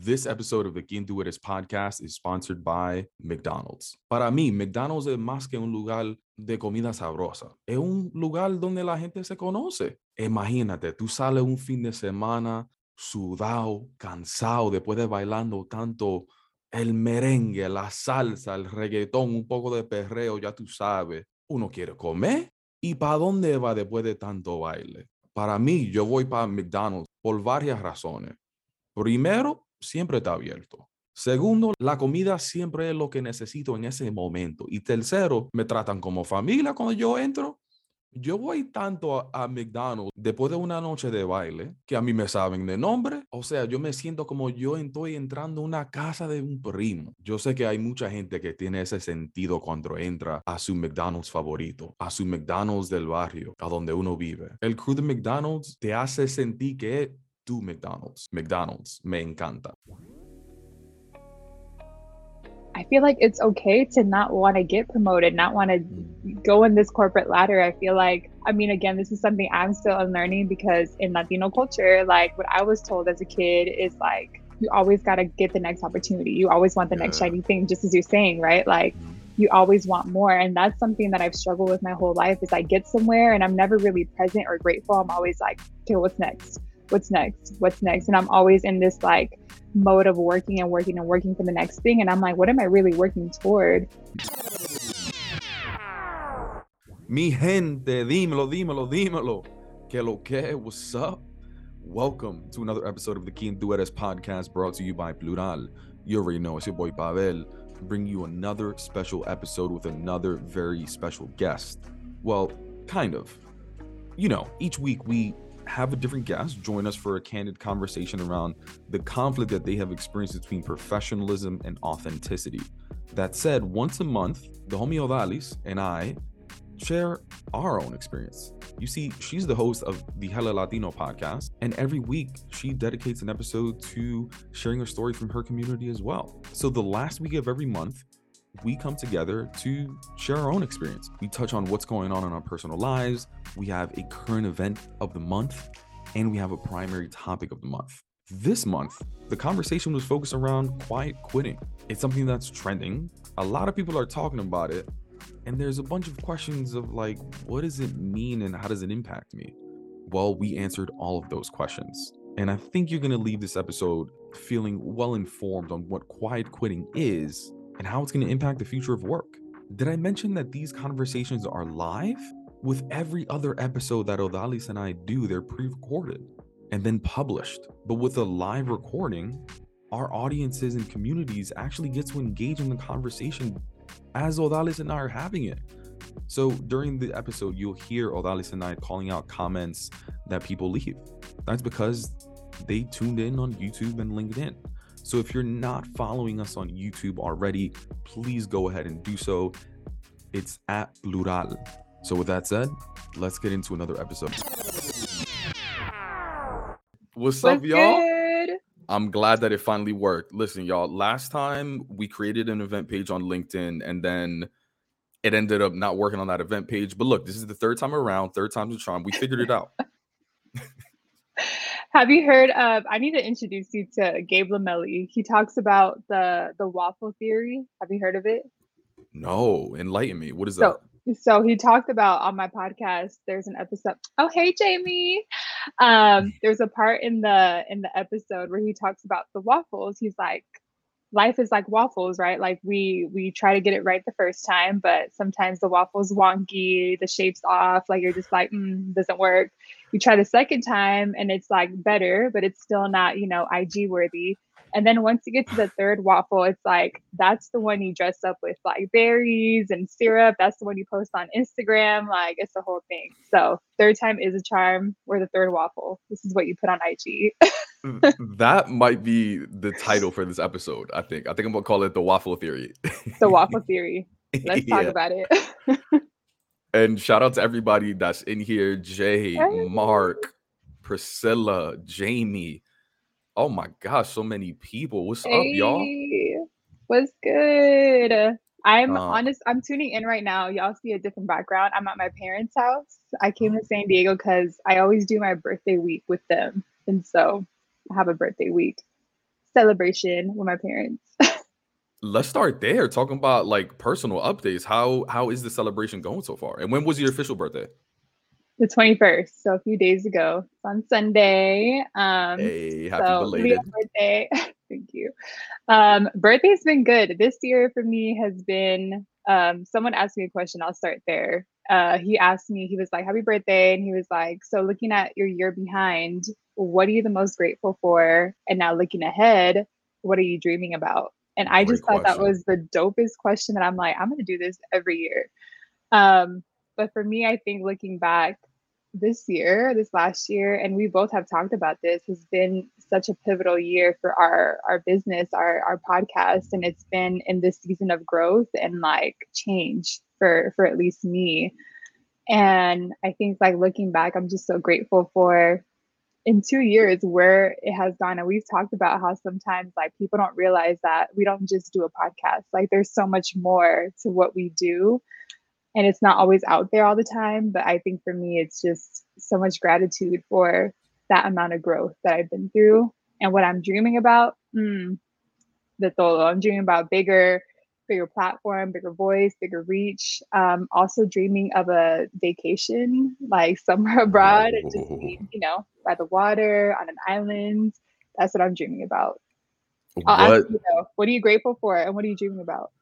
This episode of the Quien Tú Eres podcast is sponsored by McDonald's. Para mí, McDonald's es más que un lugar de comida sabrosa. Es un lugar donde la gente se conoce. Imagínate, tú sales un fin de semana sudado, cansado, después de bailando tanto el merengue, la salsa, el reggaetón, un poco de perreo, ya tú sabes. Uno quiere comer. ¿Y para dónde va después de tanto baile? Para mí, yo voy para McDonald's por varias razones. Primero, siempre está abierto. Segundo, la comida siempre es lo que necesito en ese momento. Y tercero, me tratan como familia cuando yo entro. Yo voy tanto a, McDonald's después de una noche de baile que a mí me saben de nombre. O sea, yo me siento como yo estoy entrando a una casa de un primo. Yo sé que hay mucha gente que tiene ese sentido cuando entra a su McDonald's favorito, a su McDonald's del barrio, a donde uno vive. El crew de McDonald's te hace sentir que tu McDonald's. McDonald's me encanta. I feel like it's okay to not want to get promoted, not want to mm. go in this corporate ladder. I feel like, I mean, again, this is something I'm still unlearning because in Latino culture, like what I was told as a kid is like, you always got to get the next opportunity. You always want the next shiny thing, just as you're saying, right? Like, mm. you always want more. And that's something that I've struggled with my whole life is I get somewhere and I'm never really present or grateful. I'm always like, okay, what's next? What's next? What's next? And i'm always in this like mode of working and working and working for the next thing. And i'm like what am i really working toward? Mi gente dímelo dímelo dímelo. Que lo que? What's up? Welcome to another episode of the Tú Eres podcast brought to you by Plural. You already know it's your boy Pabel bring you another special episode with another very special guest. Well kind of. You know each week we have a different guest join us for a candid conversation around the conflict that they have experienced between professionalism and authenticity. That said, once a month, the homie Odalys and I share our own experience. You see, she's the host of the Hella Latino podcast, and every week she dedicates an episode to sharing a story from her community as well. So, the last week of every month, we come together to share our own experience. We touch on what's going on in our personal lives. We have a current event of the month, and we have a primary topic of the month. This month, the conversation was focused around quiet quitting. It's something that's trending. A lot of people are talking about it, and there's a bunch of questions of like, what does it mean and how does it impact me? Well, we answered all of those questions. And I think you're going to leave this episode feeling well informed on what quiet quitting is and how it's going to impact the future of work. Did I mention that these conversations are live? With every other episode that Odalys and I do, they're pre recorded and then published. But with a live recording, our audiences and communities actually get to engage in the conversation as Odalys and I are having it. So during the episode, you'll hear Odalys and I calling out comments that people leave. That's because they tuned in on YouTube and LinkedIn. So if you're not following us on YouTube already, please go ahead and do so. It's at Plural. So with that said, let's get into another episode. What's, What's up, y'all? Good? I'm glad that it finally worked. Listen, y'all, last time we created an event page on LinkedIn and then it ended up not working on that event page. But look, this is the third time around, third time's a charm. We figured it out. Have you heard of? I need to introduce you to Gabe Lamelli. He talks about the the waffle theory. Have you heard of it? No, enlighten me. What is so, that? So he talked about on my podcast. There's an episode. Oh, hey, Jamie. Um, there's a part in the in the episode where he talks about the waffles. He's like, life is like waffles, right? Like we we try to get it right the first time, but sometimes the waffle's wonky, the shape's off, like you're just like, mm, doesn't work. You try the second time and it's like better, but it's still not, you know, IG worthy. And then once you get to the third waffle, it's like that's the one you dress up with like berries and syrup. That's the one you post on Instagram. Like it's the whole thing. So third time is a charm. We're the third waffle. This is what you put on IG. Mm, that might be the title for this episode. I think. I think I'm gonna call it the waffle theory. the waffle theory. Let's talk about it. and shout out to everybody that's in here: Jay, hey. Mark, Priscilla, Jamie, Oh my gosh, so many people. What's hey, up, y'all? What's good? I'm uh, honest. I'm tuning in right now. Y'all see a different background. I'm at my parents' house. I came to San Diego because I always do my birthday week with them, and so I have a birthday week. celebration with my parents. Let's start there. Talking about like personal updates. How how is the celebration going so far? And when was your official birthday? The 21st, so a few days ago. It's on Sunday. Um Hey, happy so belated. Birthday. Thank you. Um birthday's been good. This year for me has been um someone asked me a question. I'll start there. Uh he asked me, he was like, Happy birthday. And he was like, So looking at your year behind, what are you the most grateful for? And now looking ahead, what are you dreaming about? And I Great just thought that was the dopest question that I'm like, I'm gonna do this every year. Um, but for me, I think looking back this year, this last year, and we both have talked about this, has been such a pivotal year for our our business, our our podcast, and it's been in this season of growth and like change for for at least me. And I think like looking back, I'm just so grateful for in two years where it has gone. And we've talked about how sometimes like people don't realize that we don't just do a podcast. Like there's so much more to what we do. And it's not always out there all the time. But I think for me, it's just so much gratitude for that amount of growth that I've been through. And what I'm dreaming about, mm, the todo. I'm dreaming about bigger, bigger platform, bigger voice, bigger reach. Um, also dreaming of a vacation, like somewhere abroad and just be, Oh, you know, by the water on an island. That's what I'm dreaming about. I'll what ask you though, what are you grateful for and what are you dreaming about?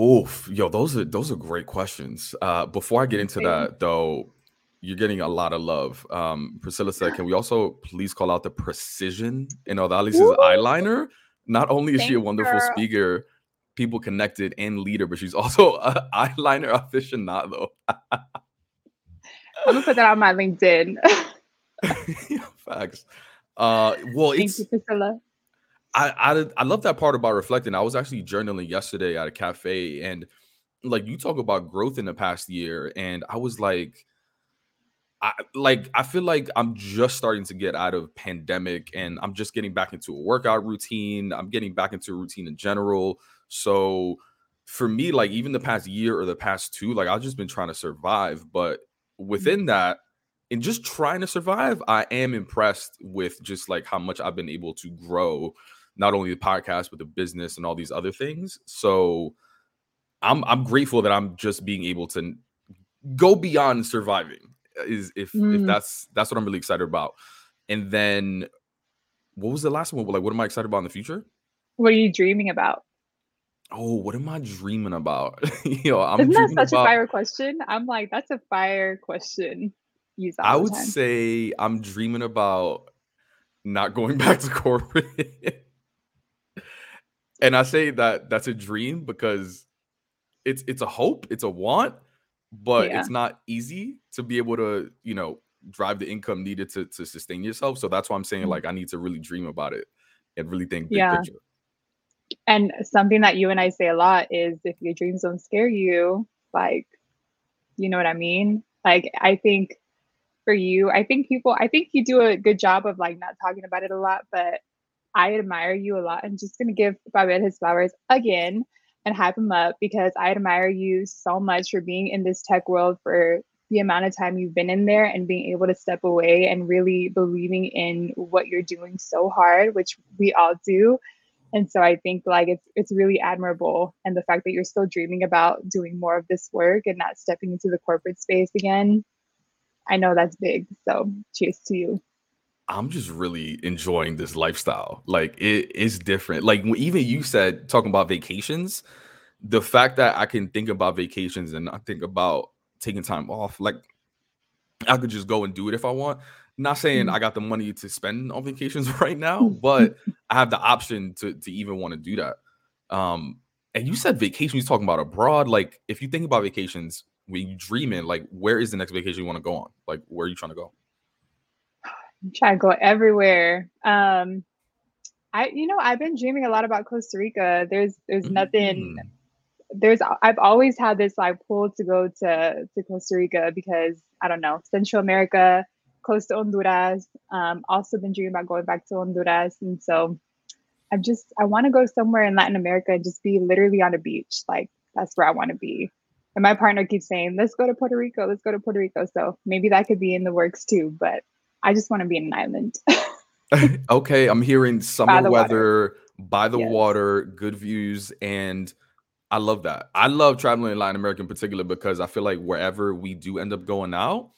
Oof, yo, those are those are great questions. Uh, before I get into that, though, you're getting a lot of love. Um, Priscilla said, "Can we also please call out the precision in Odalys's Woo! eyeliner? Not only is she a wonderful girl. speaker, people connected, and leader, but she's also an eyeliner aficionado." I'm gonna put that on my LinkedIn. Facts. Uh, well, Thank it's you, Priscilla. I, I I love that part about reflecting. I was actually journaling yesterday at a cafe, and like you talk about growth in the past year, and I was like, I like I feel like I'm just starting to get out of pandemic, and I'm just getting back into a workout routine. I'm getting back into a routine in general. So for me, like even the past year or the past two, like I've just been trying to survive. But mm-hmm. within that, in just trying to survive, I am impressed with just like how much I've been able to grow, not only the podcast, but the business and all these other things. So I'm I'm grateful that I'm just being able to go beyond surviving. Is if if Mm. that's that's what I'm really excited about. And then what was the last one? Like, what am I excited about in the future? What are you dreaming about? Oh, what am I dreaming about? Yo, I'm Isn't that such about. a fire question? I'm like, that's a fire question. Use I would time. say I'm dreaming about not going back to corporate. And I say that that's a dream because it's it's a hope, it's a want, but Yeah. it's not easy to be able to, you know, drive the income needed to to sustain yourself. So that's why I'm saying Mm. like I need to really dream about it and really think big Yeah. picture. And something that you and I say a lot is if your dreams don't scare you, like, you know what I mean? Like, I think for you, I think people, I think you do a good job of like not talking about it a lot, but I admire you a lot. I'm just gonna give Pabel his flowers again and hype him up because I admire you so much for being in this tech world for the amount of time you've been in there and being able to step away and really believing in what you're doing so hard, which we all do. And so I think like it's it's really admirable and the fact that you're still dreaming about doing more of this work and not stepping into the corporate space again. I know that's big. So cheers to you. I'm just really enjoying this lifestyle. Like it is different. Like even you said talking about vacations, the fact that I can think about vacations and I think about taking time off, like I could just go and do it if I want. Not saying Mm. I got the money to spend on vacations right now, but I have the option to to even want to do that. Um, and you said vacation, you're talking about abroad. Like if you think about vacations, when you dream in, like where is the next vacation you want to go on? Like where are you trying to go? I'm to go everywhere. Um I you know, I've been dreaming a lot about Costa Rica. There's there's nothing Mm. there's I've always had this like pull to go to to Costa Rica because I don't know Central America, close to Honduras. Um, also been dreaming about going back to Honduras, and so I'm just I want to go somewhere in Latin America and just be literally on a beach. Like that's where I want to be. And my partner keeps saying, "Let's go to Puerto Rico. Let's go to Puerto Rico." So maybe that could be in the works too. But I just want to be in an island. okay, I'm hearing summer the weather, by the Yes. water, good views, and I love that. I love traveling in Latin America in particular because I feel like wherever we do end up going out,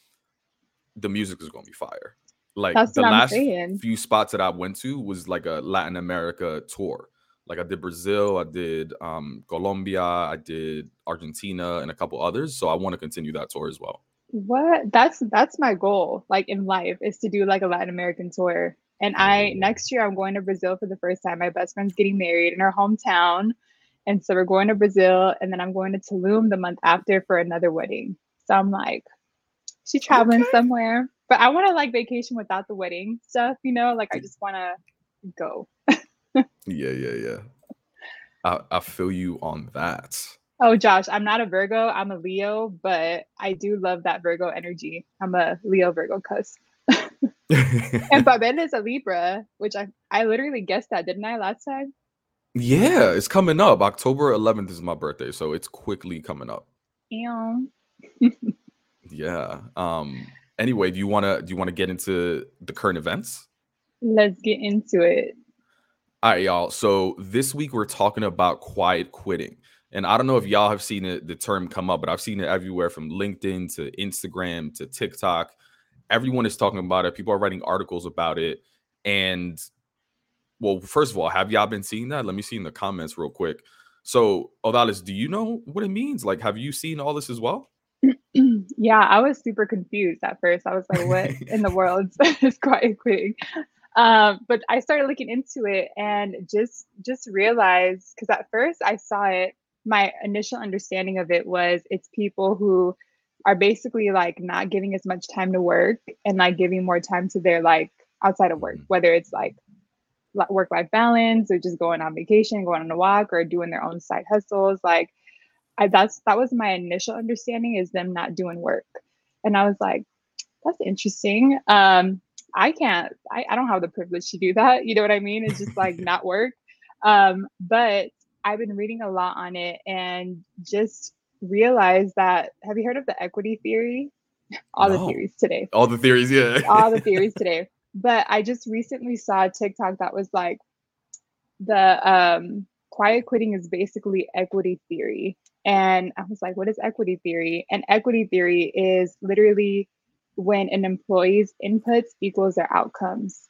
the music is going to be fire. Like That's the last few spots that I went to was like a Latin America tour. Like I did Brazil, I did um, Colombia, I did Argentina, and a couple others. So I want to continue that tour as well. What? That's that's my goal, like in life, is to do like a Latin American tour. And I next year I'm going to Brazil for the first time. My best friend's getting married in her hometown. And so we're going to Brazil and then I'm going to Tulum the month after for another wedding. So I'm like, she traveling Okay. somewhere. But I want to like vacation without the wedding stuff, you know? Like I just want to go. Yeah, yeah, yeah. I, I feel you on that. Oh, Josh, I'm not a Virgo. I'm a Leo, but I do love that Virgo energy. I'm a Leo Virgo cuss. And Pabel is a Libra, which I I literally guessed that, didn't I, last time? yeah, it's coming up. October 11th is my birthday, so it's quickly coming up. Yeah. Um anyway, do you want to do you want to get into the current events? Let's get into it. All right, y'all. So this week we're talking about quiet quitting. And I don't know if y'all have seen it, the term come up, but I've seen it everywhere from LinkedIn to Instagram to TikTok. Everyone is talking about it. People are writing articles about it. And well, first of all, have y'all been seeing that? Let me see in the comments real quick. So, Odalys, do you know what it means? Like, have you seen all this as well? yeah, I was super confused at first. I was like, what in the world is quiet quitting? Um, but I started looking into it and just just realized because at first I saw it, my initial understanding of it was it's people who are basically like not giving as much time to work and like giving more time to their like outside of work, Mhm. whether it's like work life balance or just going on vacation, going on a walk, or doing their own side hustles. Like I that's that was my initial understanding is them not doing work. And I was like, that's interesting. Um, I can't, I, I don't have the privilege to do that. You know what I mean? It's just like not work. Um, but I've been reading a lot on it and just realized that have you heard of the equity theory? All No. the theories today All the theories, yeah. all the theories today. But I just recently saw a TikTok that was like the um quiet quitting is basically equity theory. And I was like, what is equity theory? And equity theory is literally when an employee's inputs equals their outcomes.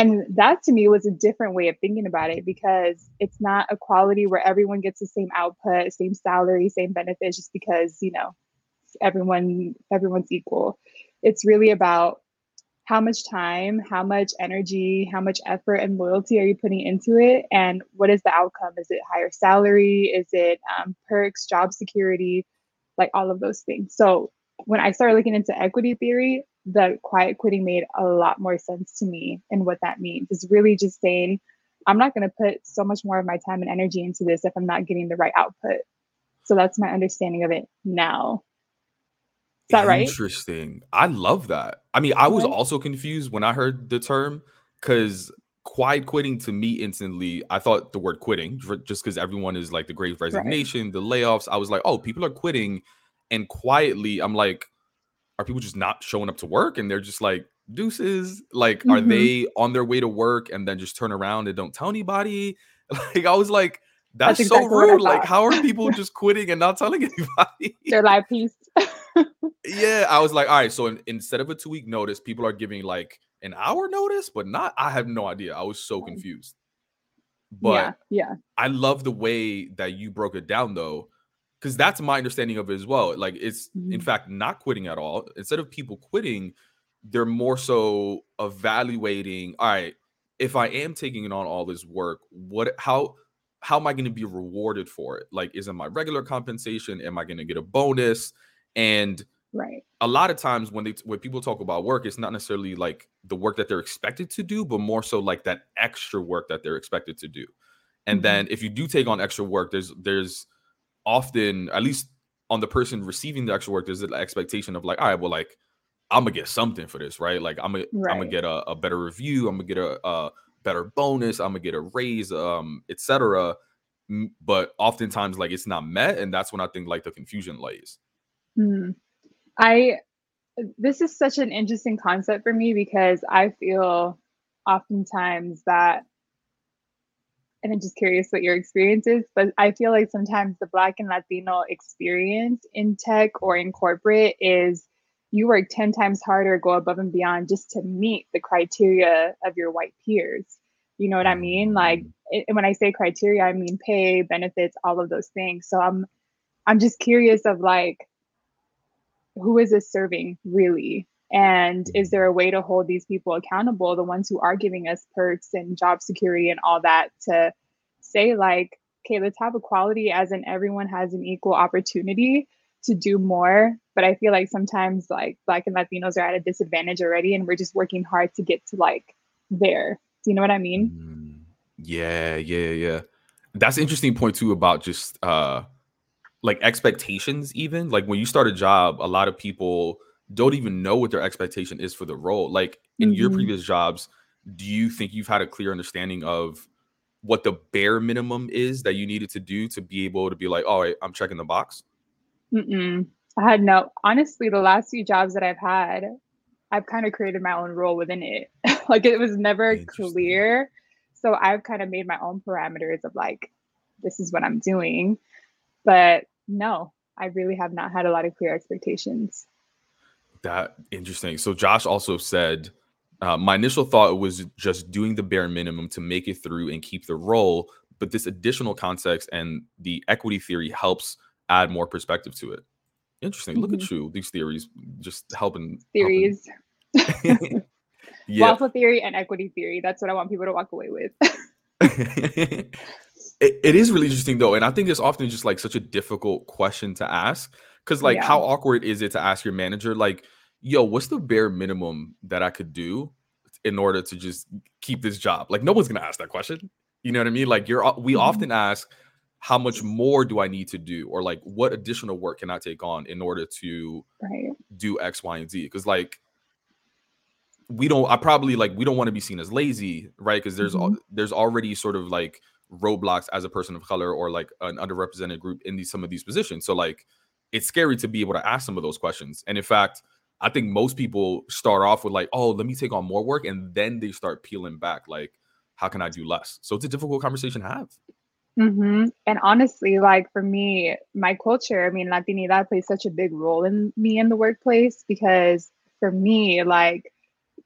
And that to me was a different way of thinking about it because it's not equality where everyone gets the same output, same salary, same benefits just because, you know, everyone everyone's equal. It's really about how much time, how much energy, how much effort and loyalty are you putting into it? And what is the outcome? Is it higher salary? Is it um, perks, job security, like all of those things? So when I started looking into equity theory, the quiet quitting made a lot more sense to me and what that means. It's really just saying, I'm not going to put so much more of my time and energy into this if I'm not getting the right output. So that's my understanding of it now. Is that right? Interesting. I love that. I mean, I was Right. also confused when I heard the term because quiet quitting to me instantly, I thought the word quitting just because everyone is like the great resignation, the layoffs. I was like, oh, people are quitting. And quietly, I'm like, are people just not showing up to work and they're just like, deuces? Like, are Mhm. they on their way to work and then just turn around and don't tell anybody? Like, I was like, that's, That's so exactly rude. Like, how are people just quitting and not telling anybody? Their life piece. yeah, I was like, all right. So in, instead of a two week notice, people are giving like an hour notice, but not. I have no idea. I was so confused. But yeah, yeah. I love the way that you broke it down, though, because that's my understanding of it as well. Like it's in Mhm. fact not quitting at all. Instead of people quitting, they're more so evaluating. All right, if I am taking on all this work, what how how am I going to be rewarded for it? Like, is it my regular compensation? Am I going to get a bonus? And Right. a lot of times when they when people talk about work, it's not necessarily like the work that they're expected to do, but more so like that extra work that they're expected to do. And Mhm. then if you do take on extra work, there's there's often at least on the person receiving the extra work, there's an expectation of like, all right, well, like I'm gonna get something for this, right? Like I'm gonna I'm gonna get a, a better review, I'm gonna get a, a better bonus, I'm gonna get a raise, um, etc. But oftentimes, like it's not met, and that's when I think like the confusion lays. Hmm. I this is such an interesting concept for me because I feel oftentimes that and I'm just curious what your experience is, but I feel like sometimes the Black and Latino experience in tech or in corporate is you work 10 times harder, go above and beyond just to meet the criteria of your white peers. You know what I mean? Like it, when I say criteria, I mean pay, benefits, all of those things. So I'm I'm just curious of like who is this serving really? And is there a way to hold these people accountable, the ones who are giving us perks and job security and all that, to say, like, okay, let's have equality as in everyone has an equal opportunity to do more. But I feel like sometimes, like, Black and Latinos are at a disadvantage already, and we're just working hard to get to like there. Do you know what I mean? Mm, yeah, yeah, yeah. That's interesting point too about just uh like expectations, even like when you start a job, a lot of people don't even know what their expectation is for the role. Like in mm-hmm. your previous jobs, do you think you've had a clear understanding of what the bare minimum is that you needed to do to be able to be like, all right, I'm checking the box? Mm-mm. I had no, honestly, the last few jobs that I've had, I've kind of created my own role within it. like it was never clear. So I've kind of made my own parameters of like, this is what I'm doing. But no, I really have not had a lot of clear expectations. That interesting. So Josh also said, uh, my initial thought was just doing the bare minimum to make it through and keep the role, but this additional context and the equity theory helps add more perspective to it. Interesting. Mm-hmm. Look at mm-hmm. you, these theories just helping. Theories. Helping. yeah. Waffle theory and equity theory. That's what I want people to walk away with. it, it is really interesting though, and I think it's often just like such a difficult question to ask because, like, yeah. how awkward is it to ask your manager, like, yo, what's the bare minimum that I could do in order to just keep this job? Like, no one's gonna ask that question. You know what I mean? Like, you're we mm-hmm. often ask, how much more do I need to do, or like, what additional work can I take on in order to right. do X, Y, and Z? Because like we don't i probably like we don't want to be seen as lazy right because there's mm-hmm. there's already sort of like roadblocks as a person of color or like an underrepresented group in these some of these positions so like it's scary to be able to ask some of those questions. And in fact, I think most people start off with like, oh, let me take on more work, and then they start peeling back, like, how can I do less? So it's a difficult conversation to have. Mm-hmm. And honestly, like for me, my culture, I mean, Latinidad plays such a big role in me in the workplace because for me, like,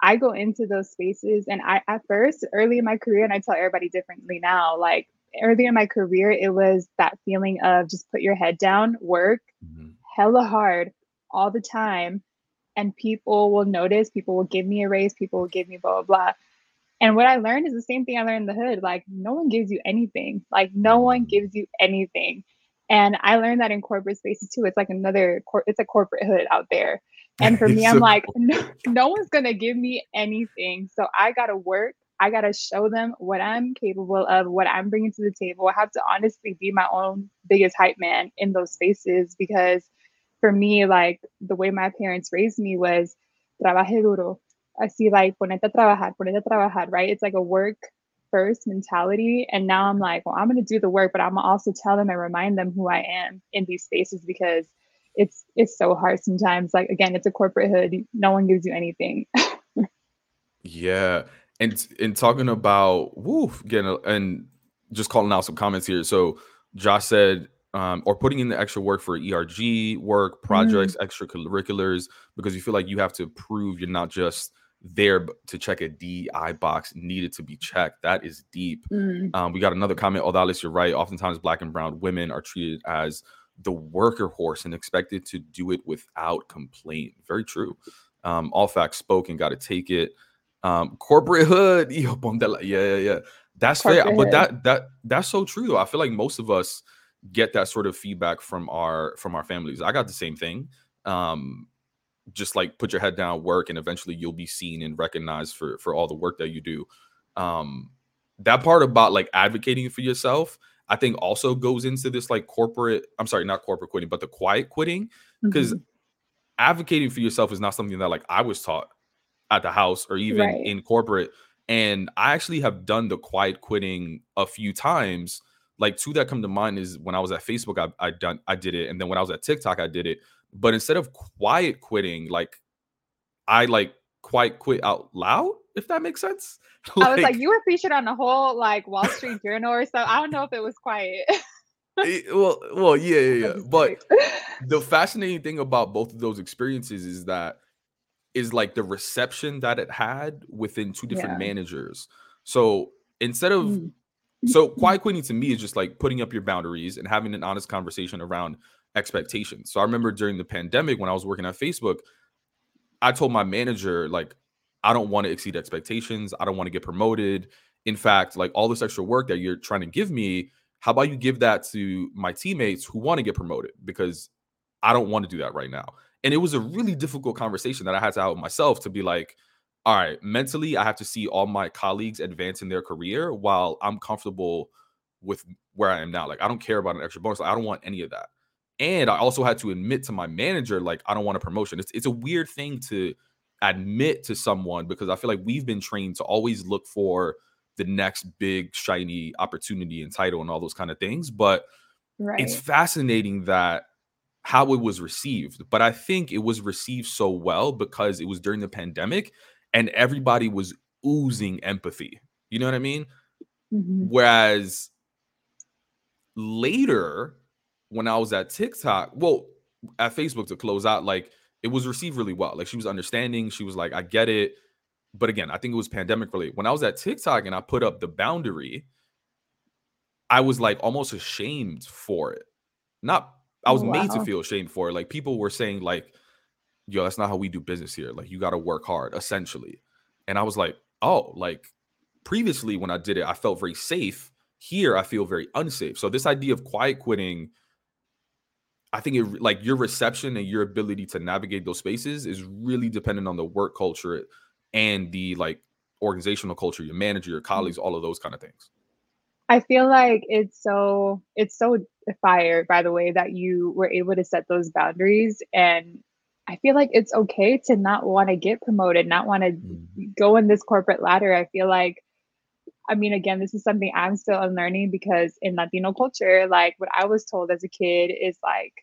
I go into those spaces and I, at first, early in my career, and I tell everybody differently now, like, early in my career, it was that feeling of just put your head down, work mm-hmm. hella hard all the time, and people will notice, people will give me a raise, people will give me blah, blah, blah. And what I learned is the same thing I learned in the hood. Like, no one gives you anything. Like, no one mm-hmm. gives you anything. And I learned that in corporate spaces too. It's like another, cor- it's a corporate hood out there. And for me, I'm like, no, no one's going to give me anything. So I got to work I got to show them what I'm capable of, what I'm bringing to the table. I have to honestly be my own biggest hype man in those spaces because for me, like the way my parents raised me was trabaje duro. I see like ponete a trabajar, ponete a trabajar, right? It's like a work first mentality. And now I'm like, well, I'm going to do the work, but I'm also tell them and remind them who I am in these spaces because it's it's so hard sometimes. Like again, it's a corporate hood. No one gives you anything. yeah and in talking about woo, getting and just calling out some comments here. So Josh said, um, or putting in the extra work for ERG work, projects, mm. extracurriculars, because you feel like you have to prove you're not just there to check a DI box needed to be checked. That is deep. Mm. Um, we got another comment. Odalys, you're right. Oftentimes, black and brown women are treated as the worker horse and expected to do it without complaint. Very true. Um, all facts spoken. Got to take it. Um, corporate hood, yeah, yeah, yeah. That's corporate fair, but that that that's so true though. I feel like most of us get that sort of feedback from our from our families. I got the same thing. Um, just like put your head down, work, and eventually you'll be seen and recognized for for all the work that you do. Um, that part about like advocating for yourself, I think also goes into this like corporate. I'm sorry, not corporate quitting, but the quiet quitting because. Mm-hmm. Advocating for yourself is not something that like I was taught at the house or even right. in corporate. And I actually have done the quiet quitting a few times. Like two that come to mind is when I was at Facebook, I, I done I did it, and then when I was at TikTok, I did it. But instead of quiet quitting, like I like quiet quit out loud, if that makes sense. Like, I was like, you were featured on the whole like Wall Street Journal or so. I don't know if it was quiet. it, well, well, yeah, yeah, yeah. But the fascinating thing about both of those experiences is that is like the reception that it had within two different yeah. managers. So instead of mm. so quiet quitting to me is just like putting up your boundaries and having an honest conversation around expectations. So I remember during the pandemic when I was working at Facebook, I told my manager like I don't want to exceed expectations. I don't want to get promoted. In fact, like all this extra work that you're trying to give me, how about you give that to my teammates who want to get promoted because I don't want to do that right now. And it was a really difficult conversation that I had to have with myself to be like, all right, mentally, I have to see all my colleagues advance in their career while I'm comfortable with where I am now. Like, I don't care about an extra bonus. Like, I don't want any of that. And I also had to admit to my manager, like, I don't want a promotion. It's, it's a weird thing to admit to someone because I feel like we've been trained to always look for the next big, shiny opportunity and title and all those kind of things. But right. it's fascinating that how it was received. But I think it was received so well because it was during the pandemic and everybody was oozing empathy. You know what I mean? Mm-hmm. Whereas later, when I was at TikTok, well, at Facebook to close out, like it was received really well. Like she was understanding. She was like, I get it. But again, I think it was pandemic related. When I was at TikTok and I put up the boundary, I was like almost ashamed for it. Not I was wow. made to feel ashamed for it. Like people were saying, like, yo, that's not how we do business here. Like, you got to work hard, essentially. And I was like, oh, like previously when I did it, I felt very safe. Here, I feel very unsafe. So this idea of quiet quitting, I think it like your reception and your ability to navigate those spaces is really dependent on the work culture and the like organizational culture, your manager, your mm-hmm. colleagues, all of those kind of things. I feel like it's so it's so fire by the way that you were able to set those boundaries and I feel like it's okay to not want to get promoted, not want to mm-hmm. go in this corporate ladder. I feel like I mean again, this is something I'm still unlearning because in Latino culture, like what I was told as a kid is like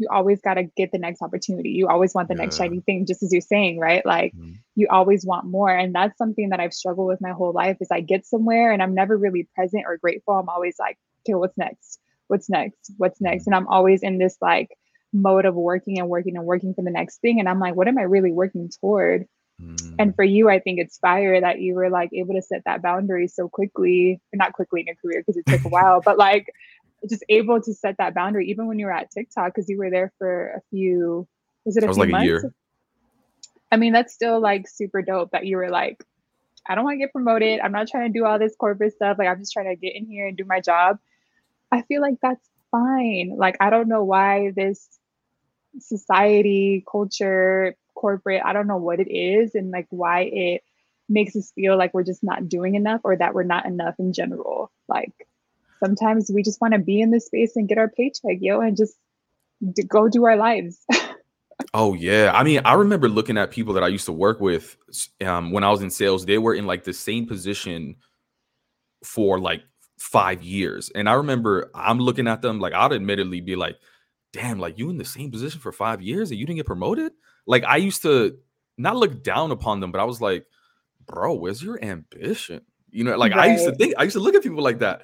you always got to get the next opportunity. You always want the yeah. next shiny thing, just as you're saying, right? Like mm-hmm. you always want more. And that's something that I've struggled with my whole life is I get somewhere and I'm never really present or grateful. I'm always like, okay, what's next? What's next? What's next? Mm-hmm. And I'm always in this like mode of working and working and working for the next thing. And I'm like, what am I really working toward? Mm-hmm. And for you, I think it's fire that you were like able to set that boundary so quickly, not quickly in your career because it took a while, but like just able to set that boundary even when you were at TikTok because you were there for a few was it a was few like months? a year. I mean, that's still like super dope that you were like, I don't want to get promoted. I'm not trying to do all this corporate stuff. Like I'm just trying to get in here and do my job. I feel like that's fine. Like I don't know why this society, culture, corporate, I don't know what it is and like why it makes us feel like we're just not doing enough or that we're not enough in general. Like sometimes we just want to be in this space and get our paycheck, yo, and just d- go do our lives. oh yeah, I mean, I remember looking at people that I used to work with um, when I was in sales. They were in like the same position for like five years, and I remember I'm looking at them like I'd admittedly be like, "Damn, like you in the same position for five years and you didn't get promoted." Like I used to not look down upon them, but I was like, "Bro, where's your ambition?" You know, like right. I used to think I used to look at people like that.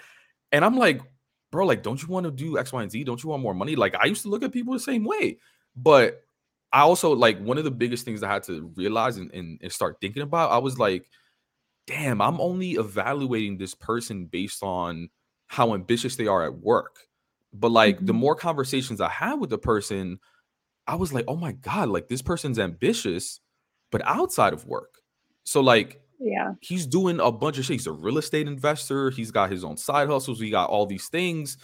And I'm like, bro, like, don't you want to do X, Y, and Z? Don't you want more money? Like, I used to look at people the same way. But I also like one of the biggest things I had to realize and, and, and start thinking about, I was like, damn, I'm only evaluating this person based on how ambitious they are at work. But like mm-hmm. the more conversations I had with the person, I was like, oh my God, like this person's ambitious, but outside of work. So like yeah. He's doing a bunch of shit. He's a real estate investor. He's got his own side hustles. He got all these things.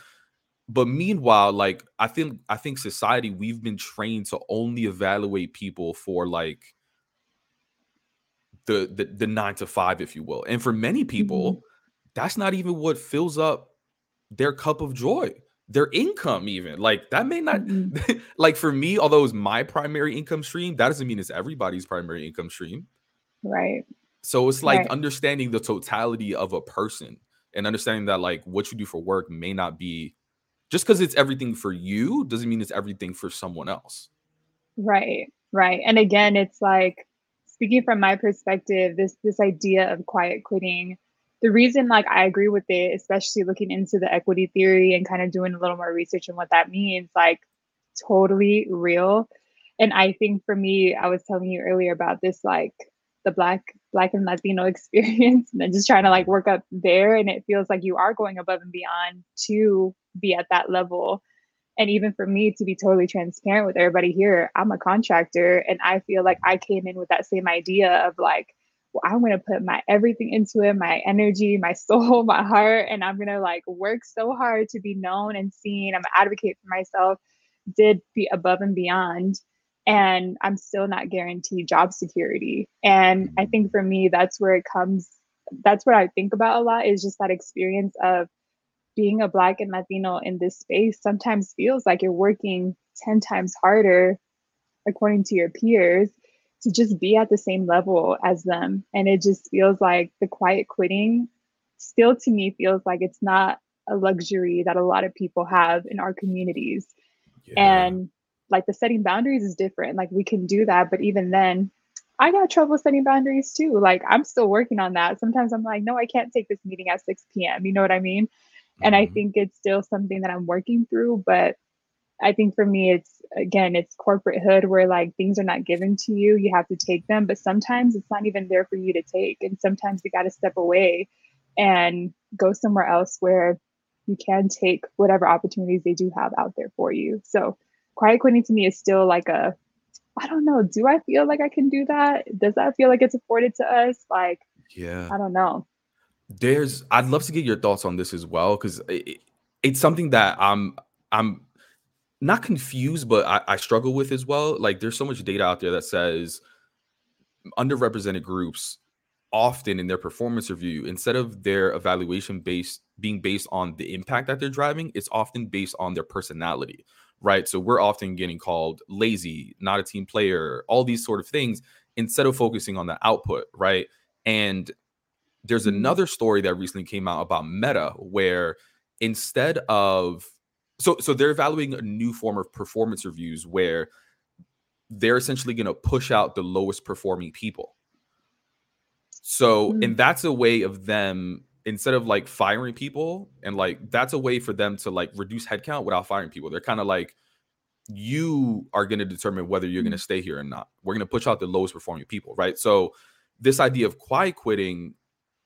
But meanwhile, like I think I think society we've been trained to only evaluate people for like the the, the nine to five, if you will. And for many people, mm-hmm. that's not even what fills up their cup of joy their income even like that may not mm-hmm. like for me although it's my primary income stream that doesn't mean it's everybody's primary income stream right so it's like right. understanding the totality of a person and understanding that like what you do for work may not be just because it's everything for you doesn't mean it's everything for someone else. Right. Right. And again, it's like speaking from my perspective, this this idea of quiet quitting, the reason like I agree with it, especially looking into the equity theory and kind of doing a little more research on what that means, like totally real. And I think for me, I was telling you earlier about this like the black black and latino experience and just trying to like work up there and it feels like you are going above and beyond to be at that level. And even for me to be totally transparent with everybody here i'm a contractor and i feel like i came in with that same idea of like well, i'm going to put my everything into it my energy my soul my heart and i'm going to like work so hard to be known and seen. I'm advocate for myself did be above and beyond and i'm still not guaranteed job security. And i mm-hmm. think for me that's where it comes that's what i think about a lot is just that experience of being a black and latino in this space sometimes feels like you're working 10 times harder according to your peers to just be at the same level as them. And it just feels like the quiet quitting still to me feels like it's not a luxury that a lot of people have in our communities. Yeah. and like the setting boundaries is different like we can do that but even then I got trouble setting boundaries too. Like I'm still working on that. Sometimes I'm like, no, I can't take this meeting at 6 p.m. You know what I mean? And I mm-hmm. think it's still something that I'm working through. But I think for me, it's again, it's corporate hood where like things are not given to you. You have to take them. But sometimes it's not even there for you to take. And sometimes you got to step away and go somewhere else where you can take whatever opportunities they do have out there for you. So quiet quitting to me is still like a I don't know. Do I feel like I can do that? Does that feel like it's afforded to us? Like, yeah, I don't know there's i'd love to get your thoughts on this as well because it, it's something that i'm i'm not confused but I, I struggle with as well like there's so much data out there that says underrepresented groups often in their performance review instead of their evaluation based being based on the impact that they're driving it's often based on their personality right so we're often getting called lazy not a team player all these sort of things instead of focusing on the output right and there's mm-hmm. another story that recently came out about Meta where instead of so so they're evaluating a new form of performance reviews where they're essentially going to push out the lowest performing people. So mm-hmm. and that's a way of them instead of like firing people and like that's a way for them to like reduce headcount without firing people. They're kind of like you are going to determine whether you're going to stay here or not. We're going to push out the lowest performing people, right? So this idea of quiet quitting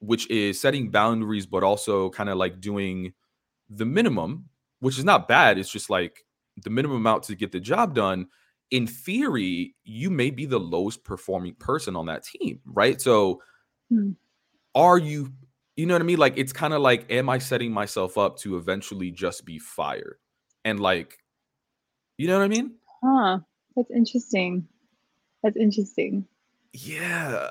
which is setting boundaries, but also kind of like doing the minimum, which is not bad. It's just like the minimum amount to get the job done. In theory, you may be the lowest performing person on that team, right? So, hmm. are you, you know what I mean? Like, it's kind of like, am I setting myself up to eventually just be fired? And like, you know what I mean? Huh. That's interesting. That's interesting. Yeah.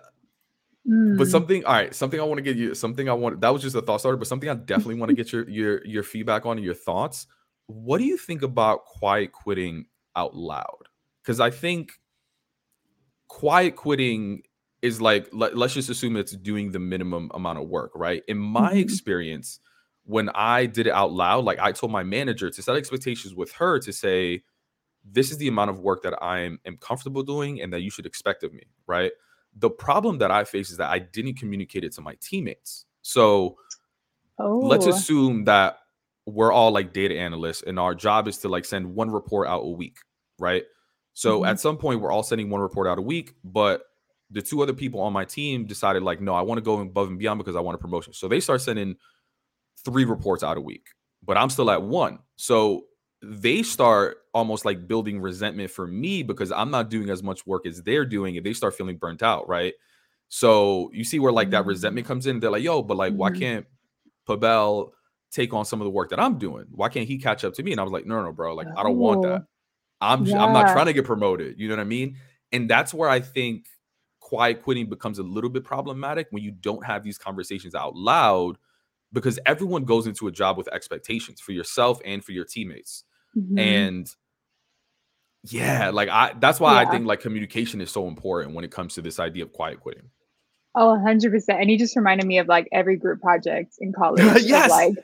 But mm. something, all right, something I want to get you, something I want that was just a thought starter, but something I definitely want to get your your your feedback on and your thoughts. What do you think about quiet quitting out loud? Because I think quiet quitting is like let, us just assume it's doing the minimum amount of work, right? In my mm-hmm. experience, when I did it out loud, like I told my manager to set expectations with her to say, this is the amount of work that I am, am comfortable doing and that you should expect of me, right? The problem that I face is that I didn't communicate it to my teammates. So oh. let's assume that we're all like data analysts and our job is to like send one report out a week, right? So mm-hmm. at some point we're all sending one report out a week, but the two other people on my team decided like, no, I want to go above and beyond because I want a promotion. So they start sending three reports out a week, but I'm still at one. So they start almost like building resentment for me because I'm not doing as much work as they're doing and they start feeling burnt out, right? So you see where like that resentment mm. comes in. They're like, yo, but like, mm-hmm. why can't Pabel take on some of the work that I'm doing? Why can't he catch up to me? And I was like, no, no, bro, like I don't want that. I'm yeah. I'm not trying to get promoted. You know what I mean? And that's where I think quiet quitting becomes a little bit problematic when you don't have these conversations out loud because everyone goes into a job with expectations for yourself and for your teammates. Mm-hmm. And yeah, like I that's why yeah. I think like communication is so important when it comes to this idea of quiet quitting. Oh, 100%. And he just reminded me of like every group project in college. yes. Like,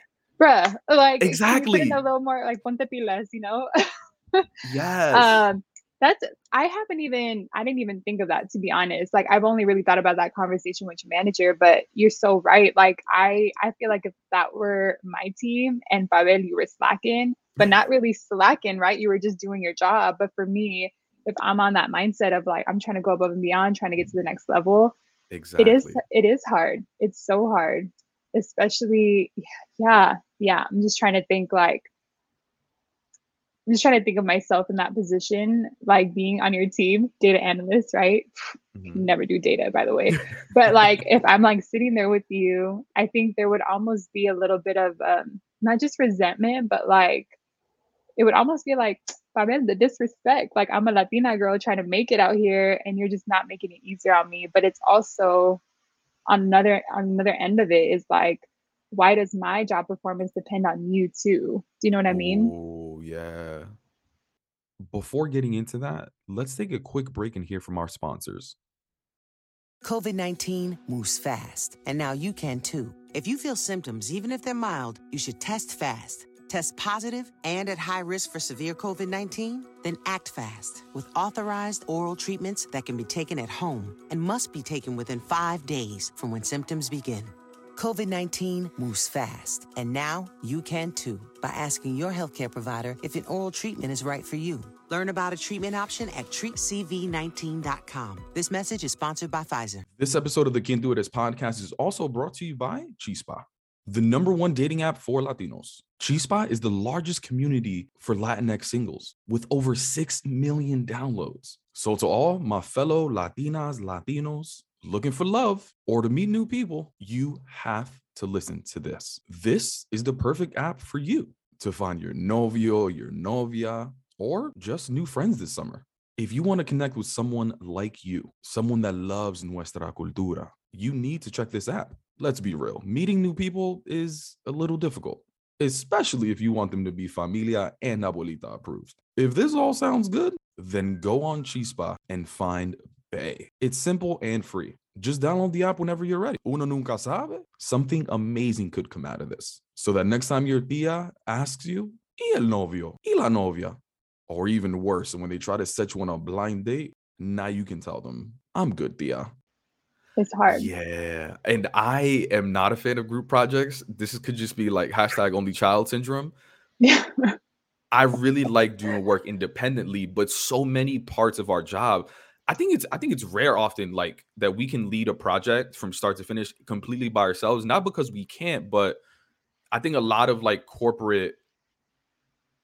bruh, like exactly a little more like ponte pilas, you know? yes. Um, That's I haven't even I didn't even think of that to be honest. Like I've only really thought about that conversation with your manager, but you're so right. Like I I feel like if that were my team and Pabel, you were slacking, but not really slacking, right? You were just doing your job. But for me, if I'm on that mindset of like I'm trying to go above and beyond, trying to get to the next level, Exactly. it is it is hard. It's so hard. Especially yeah, yeah. I'm just trying to think like I'm just trying to think of myself in that position, like being on your team, data analyst, right? Mhm. Never do data, by the way. But like if I'm like sitting there with you, I think there would almost be a little bit of um not just resentment, but like it would almost be like, Pabel, the disrespect. Like I'm a Latina girl trying to make it out here and you're just not making it easier on me. But it's also on another on another end of it is like, why does my job performance depend on you too? Do you know what I mean? Oh, yeah. Before getting into that, let's take a quick break and hear from our sponsors. COVID 19 moves fast, and now you can too. If you feel symptoms, even if they're mild, you should test fast. Test positive and at high risk for severe COVID 19? Then act fast with authorized oral treatments that can be taken at home and must be taken within five days from when symptoms begin. COVID 19 moves fast, and now you can too by asking your healthcare provider if an oral treatment is right for you. Learn about a treatment option at treatcv19.com. This message is sponsored by Pfizer. This episode of the Quién Tú Eres podcast is also brought to you by Chispa, the number one dating app for Latinos. Chispa is the largest community for Latinx singles with over 6 million downloads. So, to all my fellow Latinas, Latinos looking for love or to meet new people, you have to listen to this. This is the perfect app for you to find your novio, your novia, or just new friends this summer. If you want to connect with someone like you, someone that loves nuestra cultura, you need to check this app. Let's be real, meeting new people is a little difficult, especially if you want them to be familia and abuelita approved. If this all sounds good, then go on Chispa and find Bay. It's simple and free. Just download the app whenever you're ready. Uno nunca sabe. Something amazing could come out of this. So that next time your tia asks you, ¿y el novio? ¿y la novia? Or even worse, when they try to set you on a blind date, now you can tell them, I'm good, tia. It's hard. Yeah. And I am not a fan of group projects. This could just be like hashtag only child syndrome. Yeah. I really like doing work independently, but so many parts of our job, I think it's I think it's rare often like that we can lead a project from start to finish completely by ourselves, not because we can't, but I think a lot of like corporate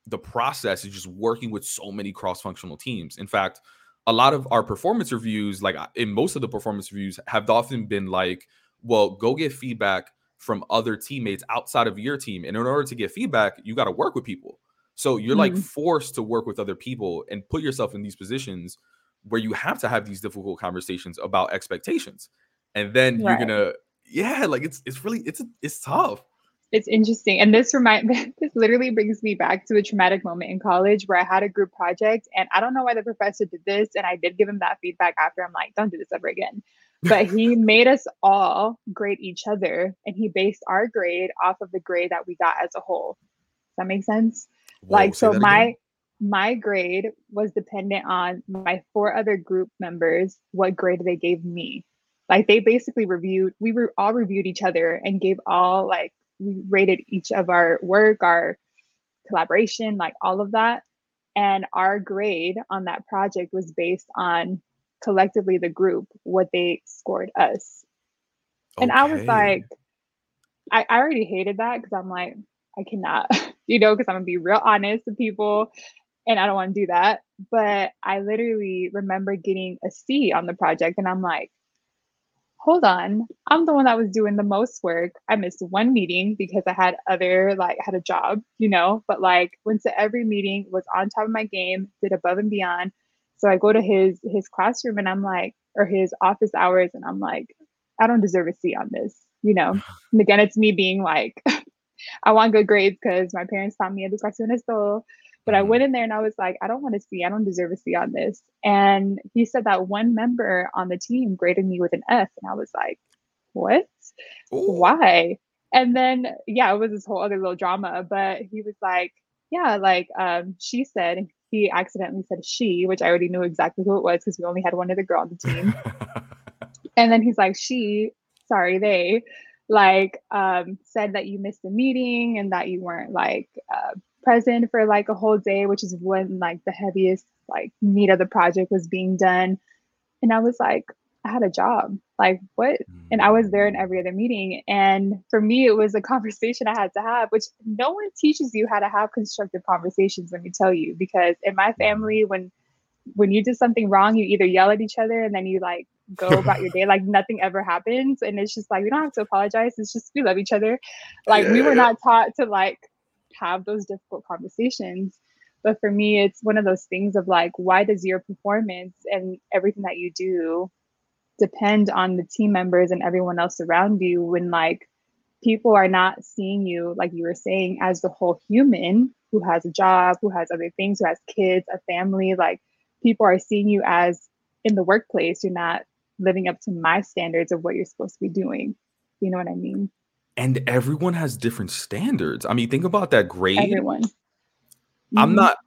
the process is just working with so many cross-functional teams. In fact, a lot of our performance reviews, like in most of the performance reviews, have often been like, well, go get feedback from other teammates outside of your team. And in order to get feedback, you got to work with people. So you're like Mhm. forced to work with other people and put yourself in these positions where you have to have these difficult conversations about expectations. And then you're gonna, yeah, like it's it's really it's it's tough. It's interesting. And this remind this literally brings me back to a traumatic moment in college where I had a group project and I don't know why the professor did this. And I did give him that feedback after. I'm like, don't do this ever again. But he made us all grade each other and he based our grade off of the grade that we got as a whole. Does that make sense? Whoa, like so my again? My grade was dependent on my four other group members what grade they gave me. Like they basically reviewed we were all reviewed each other and gave all like we rated each of our work our collaboration like all of that. And our grade on that project was based on collectively the group what they scored us. And I was like, I, I already hated that because I'm like, I cannot, you know, because I'm gonna be real honest with people and I don't want to do that. But I literally remember getting a C on the project and I'm like, hold on, I'm the one that was doing the most work. I missed one meeting because I had other like had a job, you know, but like went to every meeting, was on top of my game, did above and beyond. So I go to his his classroom and I'm like, or his office hours, and I'm like, I don't deserve a C on this, you know. And again, it's me being like, I want good grades because my parents taught me educación es todo. But I Mhm. went in there and I was like, I don't want to see, I don't deserve a C on this. And he said that one member on the team graded me with an F. And I was like, what? Ooh. Why? And then, yeah, it was this whole other little drama. But he was like, yeah, like um, she said, he accidentally said she, which I already knew exactly who it was because we only had one other girl on the team. and then he's like, she, sorry, they like um, said that you missed the meeting and that you weren't like uh, present for like a whole day, which is when like the heaviest like meat of the project was being done. And I was like, I had a job. Like what? And I was there in every other meeting. And for me, it was a conversation I had to have, which no one teaches you how to have constructive conversations, let me tell you. Because in my family, when when you do something wrong, you either yell at each other and then you like go about your day like nothing ever happens. And it's just like we don't have to apologize. It's just we love each other. Like yeah. we were not taught to like have those difficult conversations. But for me, it's one of those things of like, why does your performance and everything that you do depend on the team members and everyone else around you when like people are not seeing you, like you were saying, as the whole human who has a job, who has other things, who has kids, a family, like people are seeing you as in the workplace, you're not living up to my standards of what you're supposed to be doing. You know what I mean? And everyone has different standards. I mean, think about that grade. Everyone. Mm-hmm. I'm not,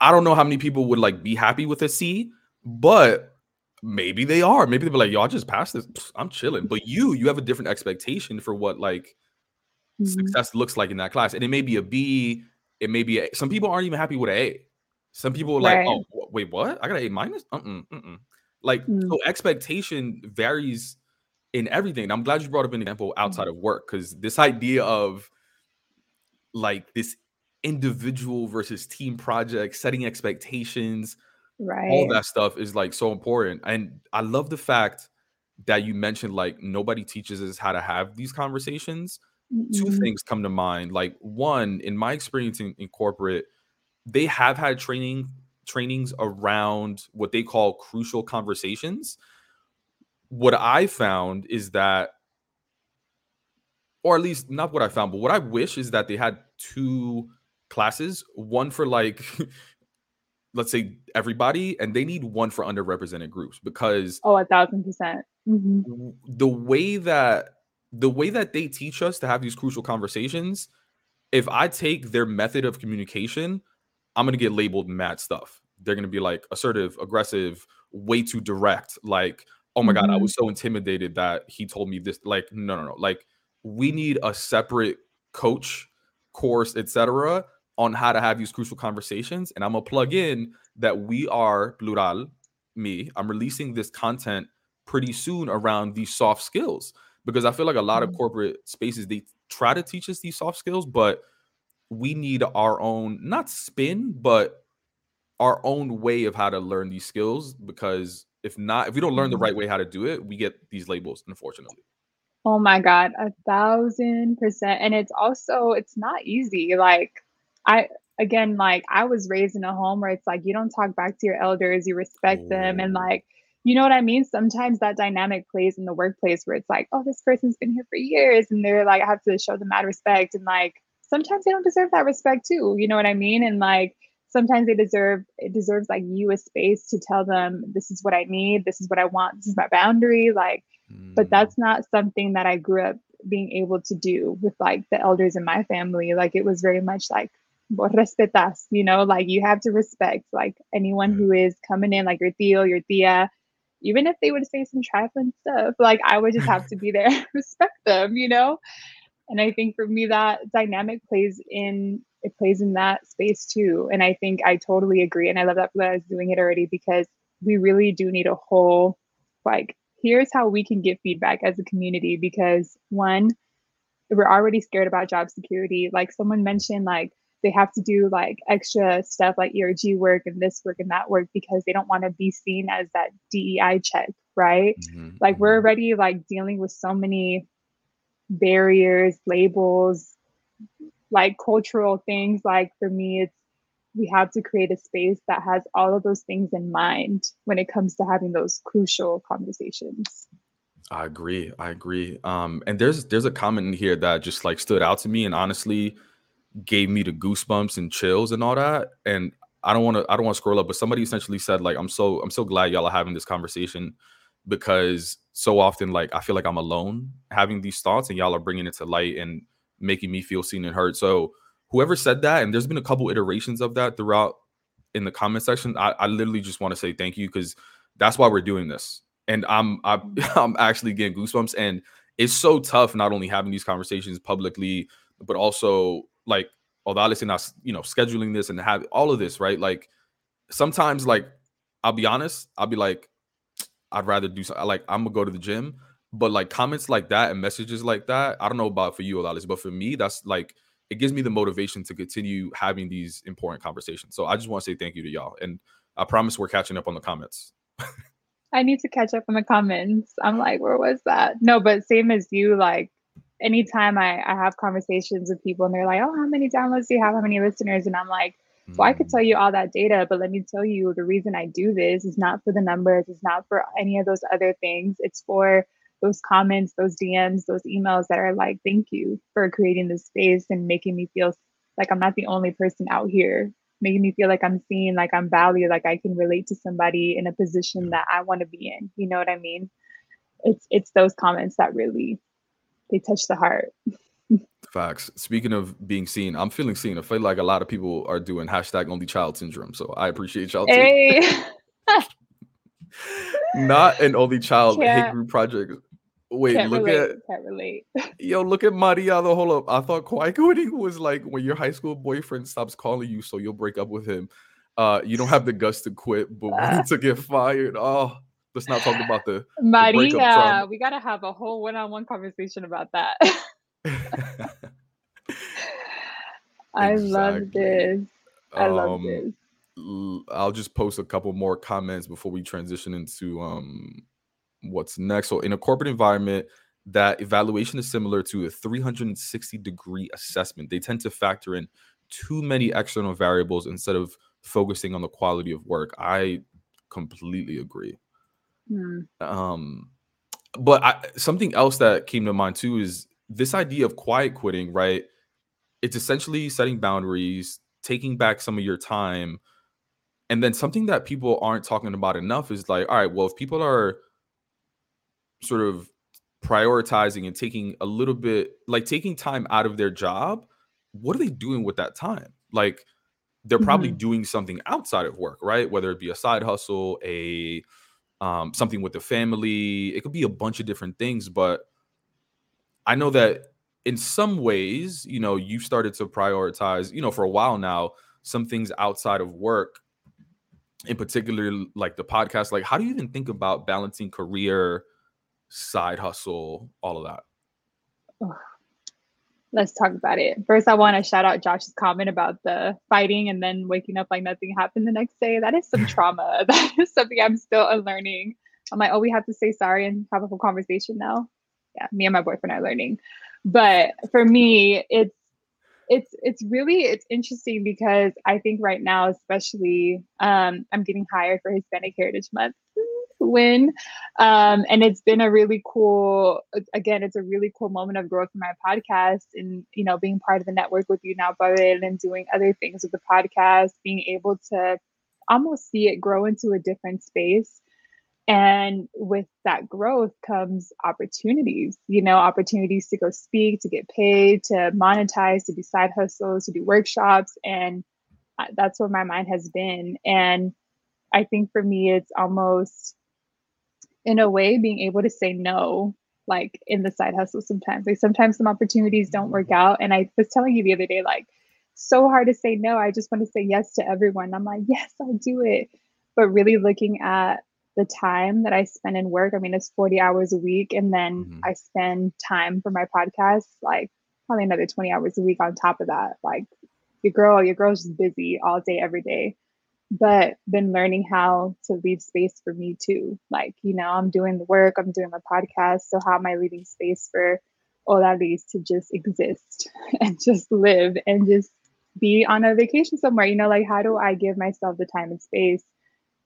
I don't know how many people would like be happy with a C, but maybe they are. Maybe they'll be like, y'all just passed this. I'm chilling. But you, you have a different expectation for what like mm-hmm. success looks like in that class. And it may be a B, it may be a, some people aren't even happy with an A. Some people are right. like, oh, wait, what? I got an A minus? Uh-uh, uh-uh. Like, mm. so expectation varies in everything. I'm glad you brought up an example outside mm. of work because this idea of like this individual versus team project, setting expectations, right all that stuff is like so important and i love the fact that you mentioned like nobody teaches us how to have these conversations mm-hmm. two things come to mind like one in my experience in, in corporate they have had training trainings around what they call crucial conversations what i found is that or at least not what i found but what i wish is that they had two classes one for like let's say everybody and they need one for underrepresented groups because oh a thousand percent. Mm-hmm. the way that the way that they teach us to have these crucial conversations if i take their method of communication i'm going to get labeled mad stuff. They're going to be like assertive aggressive way too direct. Like oh my mm-hmm. god i was so intimidated that he told me this like no no no like we need a separate coach course etc on how to have these crucial conversations. And I'm gonna plug in that we are Plural, me. I'm releasing this content pretty soon around these soft skills because I feel like a lot of mm. corporate spaces they try to teach us these soft skills, but we need our own not spin, but our own way of how to learn these skills because if not, if we don't learn the mm-hmm. right way how to do it, we get these labels, unfortunately. Oh my God, a thousand percent. And it's also, it's not easy. Like, I again like I was raised in a home where it's like you don't talk back to your elders, you respect them and like you know what I mean? Sometimes that dynamic plays in the workplace where it's like, oh, this person's been here for years and they're like, I have to show them mad respect. And like sometimes they don't deserve that respect too. You know what I mean? And like sometimes they deserve it deserves like you a space to tell them this is what I need, this is what I want, this is my boundary. Like, mm. but that's not something that I grew up being able to do with like the elders in my family. Like it was very much like respetas, you know, like you have to respect like anyone who is coming in, like your tío, your tia, even if they would say some trifling stuff, like I would just have to be there, respect them, you know. And I think for me that dynamic plays in it plays in that space too. And I think I totally agree, and I love that I was doing it already because we really do need a whole like here's how we can give feedback as a community because one we're already scared about job security like someone mentioned like they have to do like extra stuff like ERG work and this work and that work because they don't want to be seen as that DEI check, right? Mm-hmm. Like we're mm-hmm. already like dealing with so many barriers, labels, like cultural things. Like for me, it's we have to create a space that has all of those things in mind when it comes to having those crucial conversations. I agree. I agree. Um, and there's there's a comment in here that just like stood out to me, and honestly, gave me the goosebumps and chills and all that. And I don't want to I don't want to scroll up, but somebody essentially said like I'm so I'm so glad y'all are having this conversation because so often like I feel like I'm alone having these thoughts and y'all are bringing it to light and making me feel seen and heard. So whoever said that and there's been a couple iterations of that throughout in the comment section, I, I literally just want to say thank you because that's why we're doing this. And I'm I'm Mm-hmm. I'm actually getting goosebumps. And it's so tough not only having these conversations publicly, but also like Odalys and us, you know, scheduling this and have all of this, right? Like sometimes, like I'll be honest, I'll be like, I'd rather do something like I'm gonna go to the gym. But like comments like that and messages like that, I don't know about for you, Odalys, but for me, that's like it gives me the motivation to continue having these important conversations. So I just want to say thank you to y'all. And I promise we're catching up on the comments. I need to catch up on the comments. I'm like, where was that? No, but same as you, like anytime I, I have conversations with people and they're like, oh, how many downloads do you have? How many listeners? And I'm like, well, I could Mm, tell you all that data, but let me tell you the reason I do this is not for the numbers, it's not for any of those other things. It's for those comments, those DMs, those emails that are like, thank you for creating this space and making me feel like I'm not the only person out here, making me feel like I'm seen, like I'm valued, like I can relate to somebody in a position that I want to be in. You know what I mean? It's it's those comments that really they touch the heart. Facts. Speaking of being seen, I'm feeling seen. I feel like a lot of people are doing hashtag only child syndrome. So I appreciate y'all too. Hey, Not an only child hate group project. Wait, can't look relate. at Can't relate. yo, look at Maria. The whole up. I thought quiet quitting was like when your high school boyfriend stops calling you, so you'll break up with him. Uh, you don't have the guts to quit, but wanting to get fired. Oh, let's not talk about the. Maria, trauma. we gotta have a whole one-on-one conversation about that. I love this. I love Um, this. l- I'll just post a couple more comments before we transition into um what's next. So in a corporate environment, that evaluation is similar to a 360 degree assessment. They tend to factor in too many external variables instead of focusing on the quality of work. I completely agree. Hmm. Um but I, something else that came to mind too is this idea of quiet quitting, right? It's essentially setting boundaries, taking back some of your time. And then something that people aren't talking about enough is like, all right, well, if people are sort of prioritizing and taking a little bit, like taking time out of their job, what are they doing with that time? Like, they're probably doing something outside of work, right? Whether it be a side hustle, a um, something with the family. It could be a bunch of different things, but I know that in some ways, you know, you've started to prioritize, you know, for a while now, some things outside of work, in particular, like the podcast. Like, how do you even think about balancing career, side hustle, all of that? Let's talk about it. First, I want to shout out Josh's comment about the fighting and then waking up like nothing happened the next day. That is some trauma. That is something I'm still unlearning. I'm like, oh, we have to say sorry and have a whole conversation now. Yeah, me and my boyfriend are learning. But for me, it's it's it's really it's interesting because I think right now, especially, um, I'm getting hired for Hispanic Heritage Month. Win, um, and it's been a really cool. Again, it's a really cool moment of growth for my podcast, and you know, being part of the network with you now, Pabel, and doing other things with the podcast, being able to almost see it grow into a different space. And with that growth comes opportunities, you know, opportunities to go speak, to get paid, to monetize, to do side hustles, to do workshops. And uh, that's where my mind has been. And I think for me, it's almost in a way being able to say no, like in the side hustle sometimes. Like sometimes some opportunities don't work out. And I was telling you the other day, like, so hard to say no. I just want to say yes to everyone. I'm like, yes, I'll do it. But really looking at the time that I spend in work, I mean, it's 40 hours a week. And then Mhm. I spend time for my podcast, like probably another 20 hours a week on top of that. Like your girl, your girl's just busy all day, every day. But been learning how to leave space for me too. Like, you know, I'm doing the work, I'm doing my podcast. So how am I leaving space for all that is to just exist and just live and just be on a vacation somewhere? You know, like how do I give myself the time and space?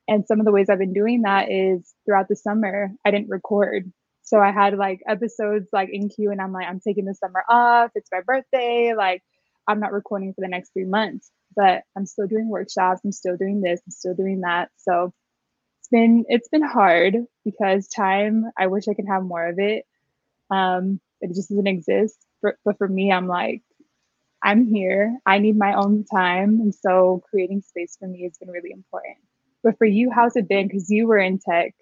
And some of the ways I've been doing that is throughout the summer, I didn't record. So I had like episodes like in queue, and I'm like, I'm taking the summer off. It's my birthday. Like, I'm not recording for the next three months, but I'm still doing workshops. I'm still doing this. I'm still doing that. So it's been it's been hard because time. I wish I could have more of it, um, but it just doesn't exist. For, but for me, I'm like, I'm here. I need my own time. And so creating space for me has been really important. But for you, how's it been? Because you were in tech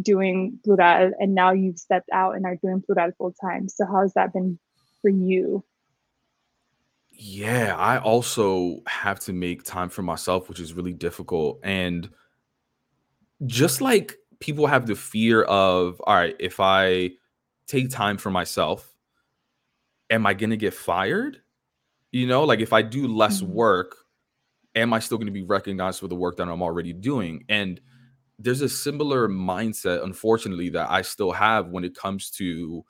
doing Plural and now you've stepped out and are doing Plural full time. So how's that been for you? Yeah, I also have to make time for myself, which is really difficult. And just like people have the fear of, all right, if I take time for myself, am I going to get fired? You know, like if I do less mm-hmm. work, am I still going to be recognized for the work that I'm already doing? And there's a similar mindset, unfortunately, that I still have when it comes to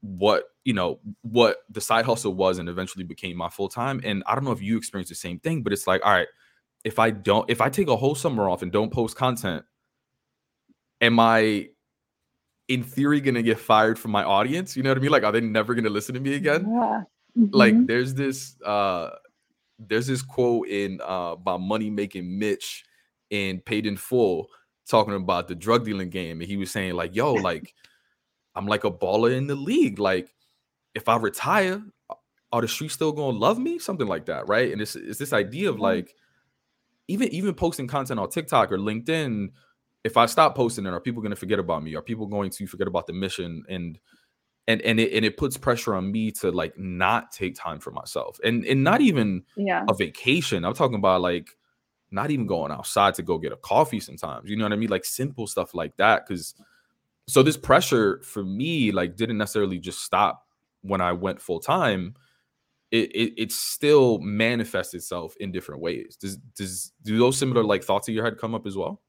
what you know what the side hustle was and eventually became my full time. And I don't know if you experience the same thing, but it's like, all right, if I don't, if I take a whole summer off and don't post content, am I in theory gonna get fired from my audience? You know what I mean? Like, are they never gonna listen to me again? Yeah. Mm-hmm. Like, there's this uh there's this quote in uh by money making Mitch in Paid in Full talking about the drug dealing game. And he was saying, like, yo, like, I'm like a baller in the league. Like, if I retire, are the streets still gonna love me? Something like that, right? And it's it's this idea of like even even posting content on TikTok or LinkedIn. If I stop posting it, are people gonna forget about me? Are people going to forget about the mission? And and and it and it puts pressure on me to like not take time for myself and and not mm-hmm. even yeah. a vacation. I'm talking about like not even going outside to go get a coffee sometimes. You know what I mean? Like simple stuff like that. Cause so this pressure for me, like, didn't necessarily just stop when I went full time. It, it it still manifests itself in different ways. Does does do those similar like thoughts in your head come up as well?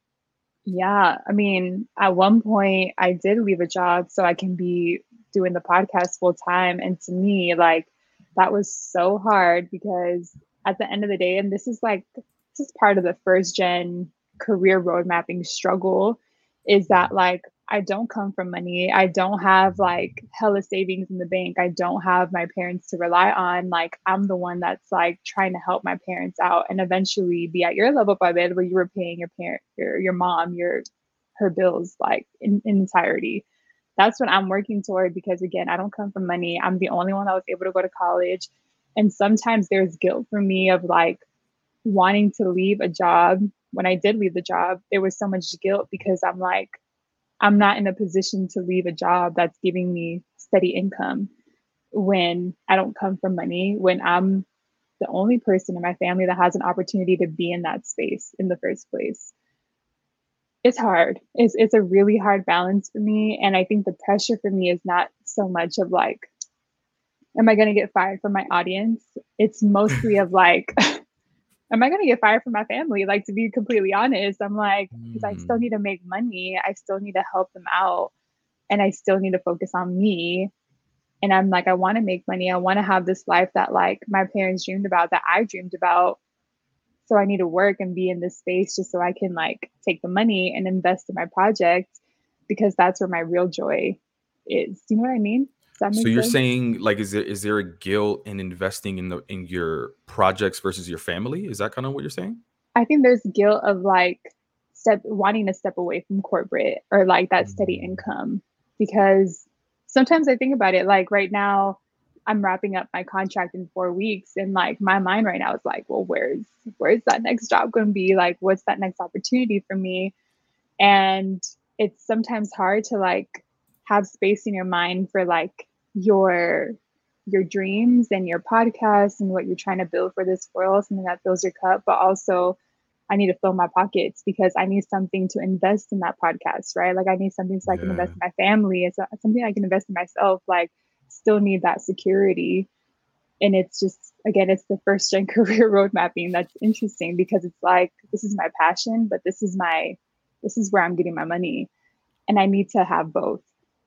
Yeah. I mean, at one point I did leave a job so I can be doing the podcast full time. And to me, like that was so hard because at the end of the day, and this is like this is part of the first gen career road mapping struggle is that like I don't come from money. I don't have like hella savings in the bank. I don't have my parents to rely on. Like I'm the one that's like trying to help my parents out and eventually be at your level Pabel where you were paying your parent your your mom your her bills like in, in entirety. That's what I'm working toward because again, I don't come from money. I'm the only one that was able to go to college. And sometimes there's guilt for me of like, wanting to leave a job, when I did leave the job, there was so much guilt because I'm like, I'm not in a position to leave a job that's giving me steady income when I don't come from money, when I'm the only person in my family that has an opportunity to be in that space in the first place. It's hard. It's it's a really hard balance for me. And I think the pressure for me is not so much of like, am I gonna get fired from my audience? It's mostly of like am I going to get fired from my family? Like, to be completely honest, I'm like, because mm. I still mm. need to make money. I still need to help them out. And I still need to focus on me. And I'm like, I want to make money. I want to have this life that, like, my parents dreamed about, that I dreamed about. So I need to work and be in this space just so I can, like, take the money and invest in my project because that's where my real joy is. You know what I mean? so you're saying like is there is there a guilt in investing in the in your projects versus your family is that kind of what you're saying i think there's guilt of like step wanting to step away from corporate or like that steady mm. income because sometimes i think about it like right now i'm wrapping up my contract in four weeks and like my mind right now is like well where's where's that next job going to be like what's that next opportunity for me and it's sometimes hard to like have space in your mind for like your your dreams and your podcast and what you're trying to build for this world, something that fills your cup, but also I need to fill my pockets because I need something to invest in that podcast, right? Like I need something so I can invest in my family. It's something I can invest in myself. Like still need that security. And it's just again, it's the first gen career road mapping that's interesting because it's like this is my passion, but this is my this is where I'm getting my money. And I need to have both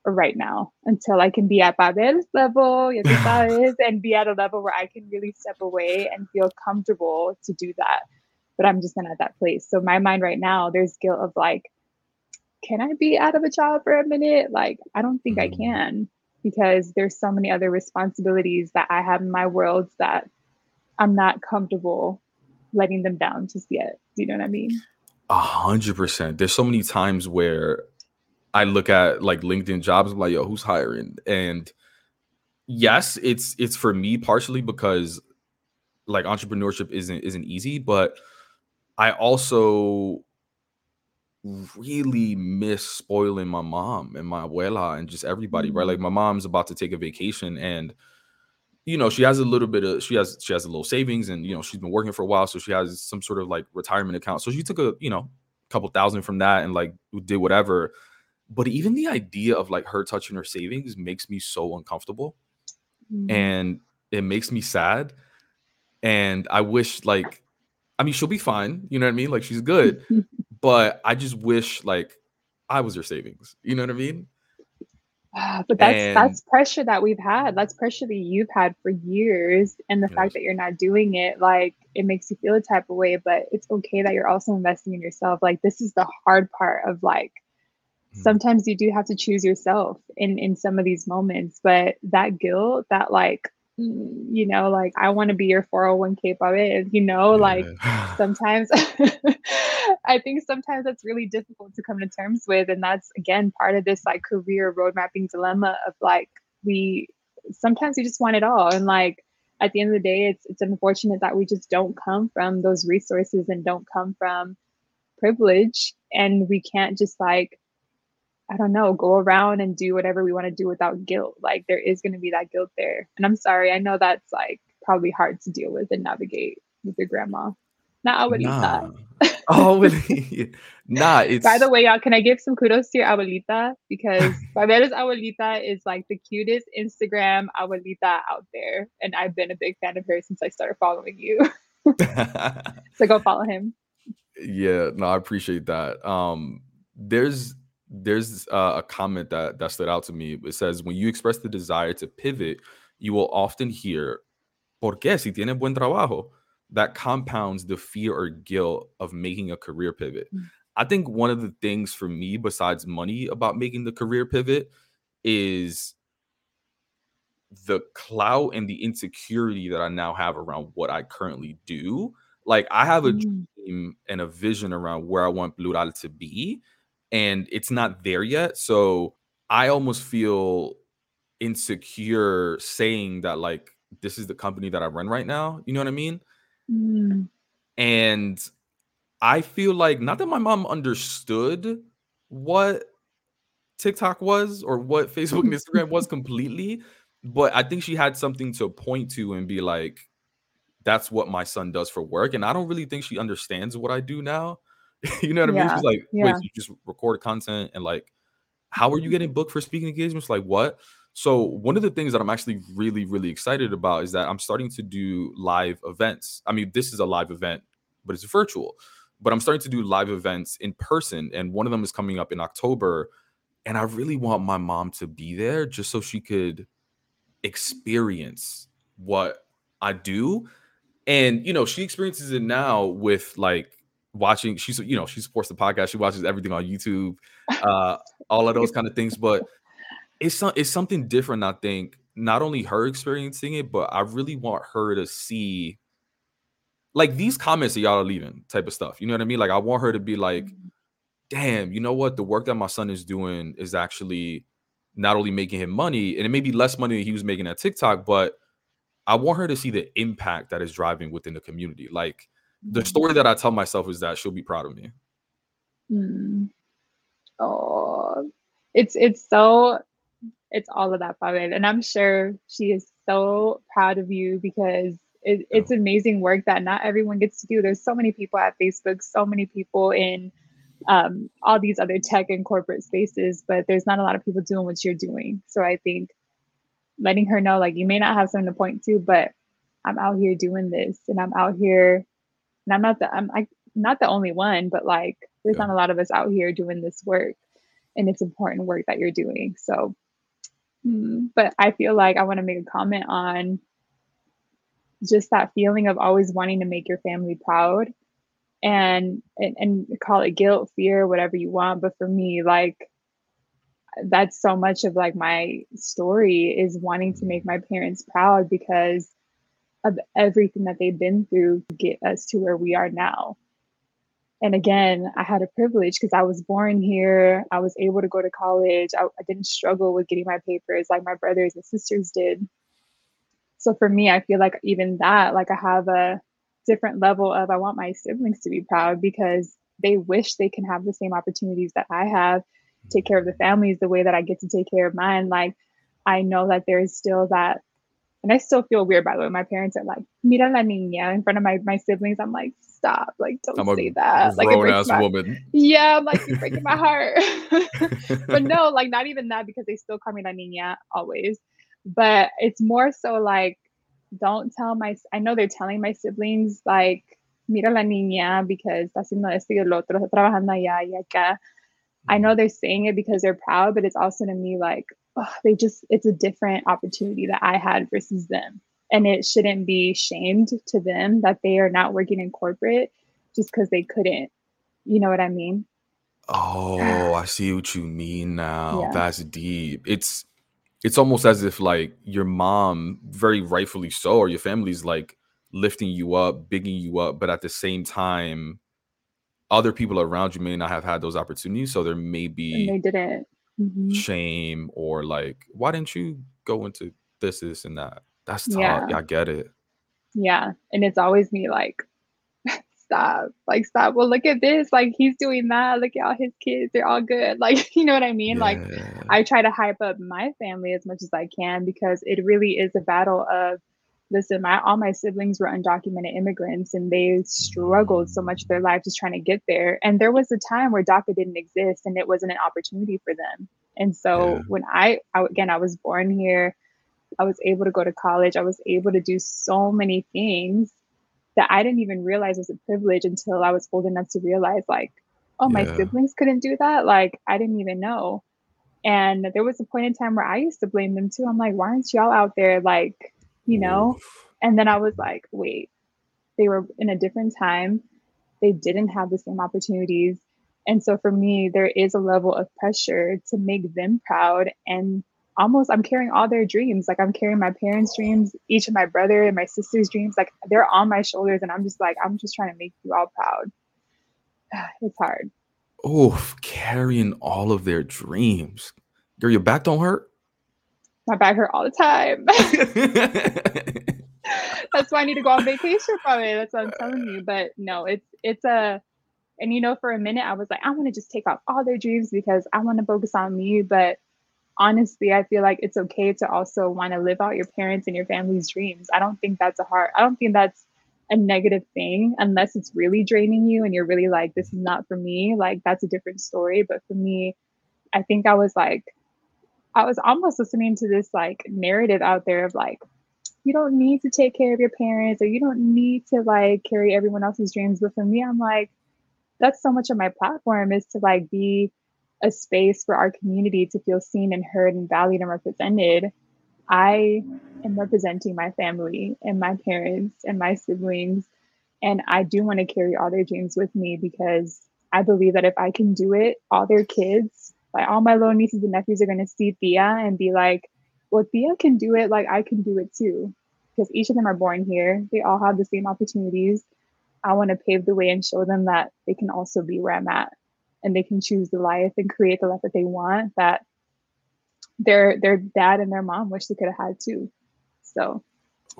right now until I can be at Pabel's level, and be at a level where I can really step away and feel comfortable to do that. But I'm just not at that place. So my mind right now, there's guilt of like, can I be out of a job for a minute? Like, I don't think mm-hmm. I can because there's so many other responsibilities that I have in my world that I'm not comfortable letting them down just yet. Do you know what I mean? A hundred percent. There's so many times where I look at like LinkedIn jobs, I'm like, yo, who's hiring? And yes, it's it's for me partially because like entrepreneurship isn't isn't easy, but I also really miss spoiling my mom and my abuela and just everybody, mm-hmm. right? Like mm. my mom's about to take a vacation and you know, she has a little bit of she has she has a little savings and you know, she's been working for a while, so she has some sort of like retirement account. So she took a, you know, couple thousand from that and like did whatever. But even the idea of like her touching her savings makes me so uncomfortable. Mm-hmm. And it makes me sad. And I wish like I mean she'll be fine, you know what I mean? Like she's good. but I just wish like I was your savings. You know what I mean? but that's and, that's pressure that we've had that's pressure that you've had for years and the yes. fact that you're not doing it like it makes you feel a type of way but it's okay that you're also investing in yourself like this is the hard part of like mm-hmm. sometimes you do have to choose yourself in in some of these moments but that guilt that like Mm, you know like i want to be your 401k it you know yeah. like sometimes I think sometimes that's really difficult to come to terms with. And that's again part of this like career road mapping dilemma of like we sometimes we just want it all. And like at the end of the day, it's it's unfortunate that we just don't come from those resources and don't come from privilege and we can't just like I don't know, go around and do whatever we want to do without guilt. Like there is going to be that guilt there. And I'm sorry, I know that's like probably hard to deal with and navigate with your grandma. Not abuelita. Nah. oh, nah. It's by the way, y'all. Can I give some kudos to your abuelita because Pabel's abuelita is like the cutest Instagram abuelita out there, and I've been a big fan of her since I started following you. so go follow him. Yeah, no, I appreciate that. Um, there's there's uh, a comment that that stood out to me. It says when you express the desire to pivot, you will often hear, "¿Por qué si tiene buen trabajo?" that compounds the fear or guilt of making a career pivot. Mm-hmm. I think one of the things for me, besides money, about making the career pivot is the clout and the insecurity that I now have around what I currently do. Like I have a mm. dream and a vision around where I want Plural to be, and it's not there yet. So I almost feel insecure saying that like this is the company that I run right now. You know what I mean? Mm. And I feel like not that my mom understood what TikTok was or what Facebook and Instagram was completely, but I think she had something to point to and be like, that's what my son does for work. And I don't really think she understands what I do now. you know what. I mean? She's like, yeah. wait, so you just record content and like, how are you mm-hmm. getting booked for speaking engagements? Like, what? So one of the things that I'm actually really, really excited about is that I'm starting to do live events. I mean, this is a live event, but it's virtual. But I'm starting to do live events in person, and one of them is coming up in October. And I really want my mom to be there just so she could experience what I do. And you know, she experiences it now with like watching. She's you know, she supports the podcast. She watches everything on YouTube, uh, all of those kind of things. But it's some, it's something different. I think not only her experiencing it, but I really want her to see like these comments that y'all are leaving type of stuff. You know what I mean? Like I want her to be like, mm-hmm. damn, you know what? The work that my son is doing is actually not only making him money, and it may be less money than he was making at TikTok, but I want her to see the impact that is driving within the community. Like the story that I tell myself is that she'll be proud of me. Mm. Oh, it's it's so it's all of that, Pabel. And I'm sure she is so proud of you because it, it's amazing work that not everyone gets to do. There's so many people at Facebook, so many people in um, all these other tech and corporate spaces, but there's not a lot of people doing what you're doing. So I think letting her know, like, you may not have something to point to, but I'm out here doing this and I'm out here and I'm not the I'm I, not the only one, but like there's yeah. not a lot of us out here doing this work and it's important work that you're doing. So Hmm, but I feel like I want to make a comment on just that feeling of always wanting to make your family proud and, and and call it guilt, fear, whatever you want. But for me, like that's so much of like my story is wanting to make my parents proud because of everything that they've been through to get us to where we are now. And again i had a privilege because i was born here. I was able to go to college. I, I, didn't struggle with getting my papers like my brothers and sisters did. So for me, I feel like even that, like I have a different level of I want my siblings to be proud because they wish they can have the same opportunities that I have, take care of the mm-hmm. families the way that I get to take care of mine. Like I know that there is still that and I still feel weird by the way. My parents are like, mira la niña in front of my, my siblings. I'm like, stop, like don't I'm say that. Like grown ass my, woman. Yeah, I'm like you're breaking my heart. but no, like not even that because they still call me la niña always. But it's more so like, don't tell my I know they're telling my siblings like, mira la niña because está haciendo esto y el otro, está trabajando allá y acá. I mm-hmm. know they're saying it because they're proud, but it's also to me like oh, they just it's a different opportunity that I had versus them. And it shouldn't be shamed to them that they are not working in corporate just because they couldn't. You know what I mean? Oh, I see what you mean now. Yeah. That's deep. It's it's almost as if like your mom, very rightfully so, or your family's like lifting you up, bigging you up, but at the same time, other people around you may not have had those opportunities. So there may And be they didn't. Mhm. shame or like, why didn't you go into this, this, and that? That's tough. Yeah. Yeah, I get it. Yeah. And it's always me like, stop. Like, stop. Well, look at this. Like, he's doing that. Look at all his kids. They're all good. Like, you know what I mean? Like, I try to hype up my family as much as I can because it really is a battle of listen, my all my siblings were undocumented immigrants and they struggled so much their life just trying to get there. And there was a time where DACA didn't exist and it wasn't an opportunity for them. And so Yeah. when I, I again I was born here, I was able to go to college, I was able to do so many things that I didn't even realize was a privilege until I was old enough to realize like, oh, my Yeah. siblings couldn't do that. Like I didn't even know. And there was a point in time where I used to blame them too. I'm like, why aren't y'all out there like, you know? Oof. And then I was like, wait, they were in a different time. They didn't have the same opportunities. And so for me, there is a level of pressure to make them proud. And almost I'm carrying all their dreams. Like I'm carrying my parents' dreams, each of my brother and my sister's dreams. Like they're on my shoulders. And I'm just like, I'm just trying to make you all proud. It's hard. Oof, carrying all of their dreams. Girl, your back don't hurt? My back hurt all the time. That's why I need to go on vacation from it. That's what I'm telling you. But no, it's it's a and you know, for a minute I was like, I want to just take off all their dreams because I want to focus on me. But honestly, I feel like it's okay to also want to live out your parents and your family's dreams. I don't think that's a hard I don't think that's a negative thing unless it's really draining you and you're really like, this is not for me. Like that's a different story. But for me, I think I was like, I was almost listening to this like narrative out there of like, you don't need to take care of your parents or you don't need to like carry everyone else's dreams. But for me, I'm like, that's so much of my platform is to like be a space for our community to feel seen and heard and valued and represented. I am representing my family and my parents and my siblings. And I do want to carry all their dreams with me because I believe that if I can do it, all their kids, like all my little nieces and nephews are going to see tia and be like, well, tia can do it, like I can do it too. Because each of them are born here. They all have the same opportunities. I want to pave the way and show them that they can also be where I'm at and they can choose the life and create the life that they want that their their dad and their mom wish they could have had too. So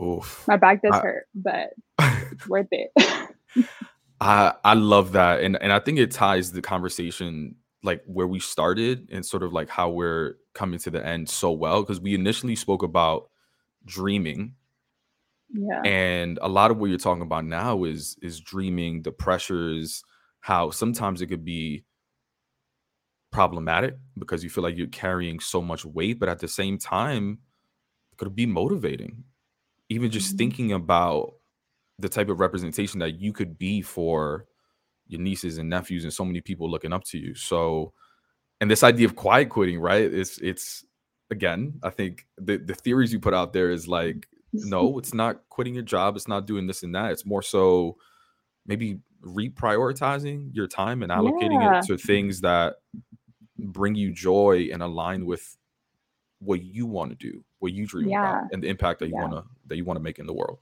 Oof. my back does I- hurt, but it's worth it. I I love that, and and I think it ties the conversation like where we started and sort of like how we're coming to the end so well because we initially spoke about dreaming, yeah. and a lot of what you're talking about now is is dreaming, the pressures, how sometimes it could be problematic because you feel like you're carrying so much weight, but at the same time, it could be motivating. Even just Mhm. thinking about the type of representation that you could be for your nieces and nephews and so many people looking up to you. So, and this idea of quiet quitting, right? It's it's again, I think the the theories you put out there is like, no, it's not quitting your job, it's not doing this and that. It's more so maybe reprioritizing your time and allocating Yeah. it to things that bring you joy and align with what you want to do, what you dream Yeah. about, and the impact that you Yeah. want to that you want to make in the world.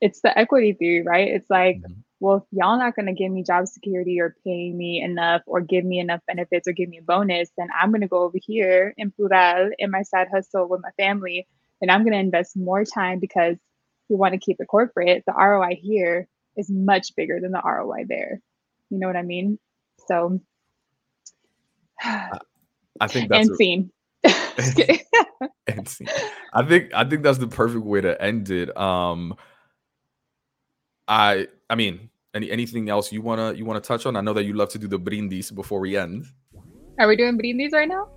It's the equity theory, right? It's like, Mhm. Well, if y'all not going to give me job security or pay me enough or give me enough benefits or give me a bonus, then I'm going to go over here in Plural in my side hustle with my family And I'm going to invest more time because we want to keep it corporate. The ROI here is much bigger than the ROI there. You know what I mean? So, I think that's and scene. and scene. I think I think that's the perfect way to end it. Um, I I mean, any anything else you wanna you wanna touch on? I know that you love to do the brindis before we end. Are we doing brindis right now?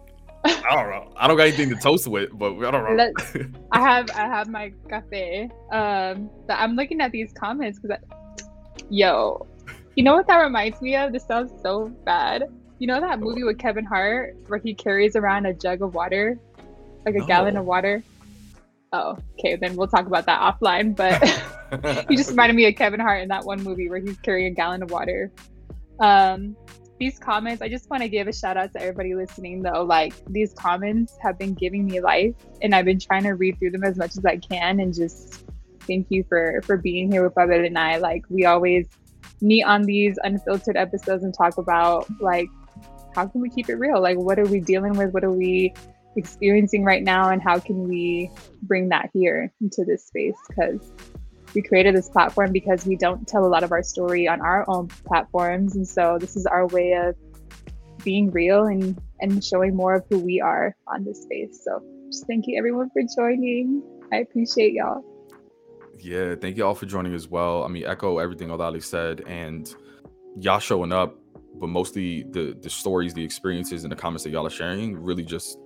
I don't know. I don't got anything to toast with, but I don't know. Let's- I have I have my cafe. Um, but I'm looking at these comments because, yo, you know what that reminds me of? This sounds so bad. You know that movie with Kevin Hart where he carries around a jug of water, like a gallon of water. Oh, okay. Then we'll talk about that offline. But he just reminded me of Kevin Hart in that one movie where he's carrying a gallon of water. Um, these comments, I just want to give a shout out to everybody listening though. Like these comments have been giving me life, and I've been trying to read through them as much as I can, and just thank you for for being here with Pabel and I. Like we always meet on these unfiltered episodes and talk about like how can we keep it real? Like what are we dealing with? What are we experiencing right now, and how can we bring that here into this space? Because we created this platform because we don't tell a lot of our story on our own platforms and so this is our way of being real and and showing more of who we are on this space so just thank you everyone for joining i appreciate y'all yeah, thank you all for joining as well. I mean, echo everything Odalys said, and y'all showing up, but mostly the the stories, the experiences, and the comments that y'all are sharing really just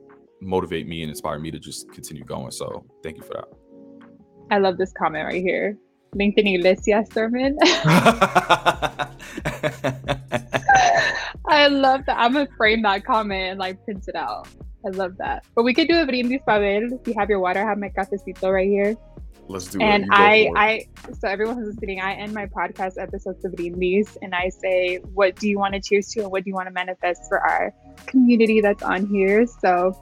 motivate me and inspire me to just continue going. So thank you for that. i love this comment right here linkedin iglesia sermon i love that i'm gonna frame that comment and like print it out i love that but we could do a brindis Pabel if you have your water i have my cafecito right here Let's do it. and I. I, so everyone who's listening, I end my podcast episodes of Brindis, and I say, what do you want to cheers to, and what do you want to manifest for our community that's on here? So,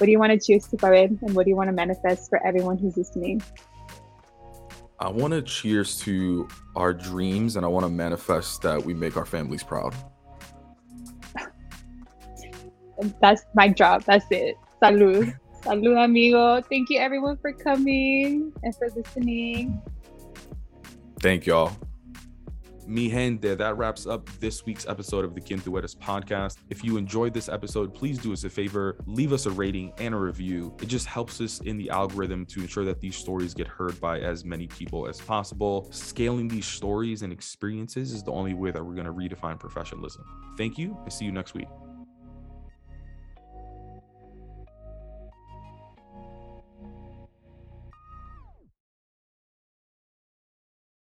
what do you want to cheers to, go in and what do you want to manifest for everyone who's listening? I want to cheers to our dreams, and I want to manifest that we make our families proud. That's my job. That's it. Salud. Salud, amigo. Thank you, everyone, for coming and for listening. Thank y'all. Mi gente, that wraps up this week's episode of the Quién Tú Eres podcast. If you enjoyed this episode, please do us a favor, leave us a rating and a review. It just helps us in the algorithm to ensure that these stories get heard by as many people as possible. Scaling these stories and experiences is the only way that we're going to redefine professionalism. Thank you. I see you next week.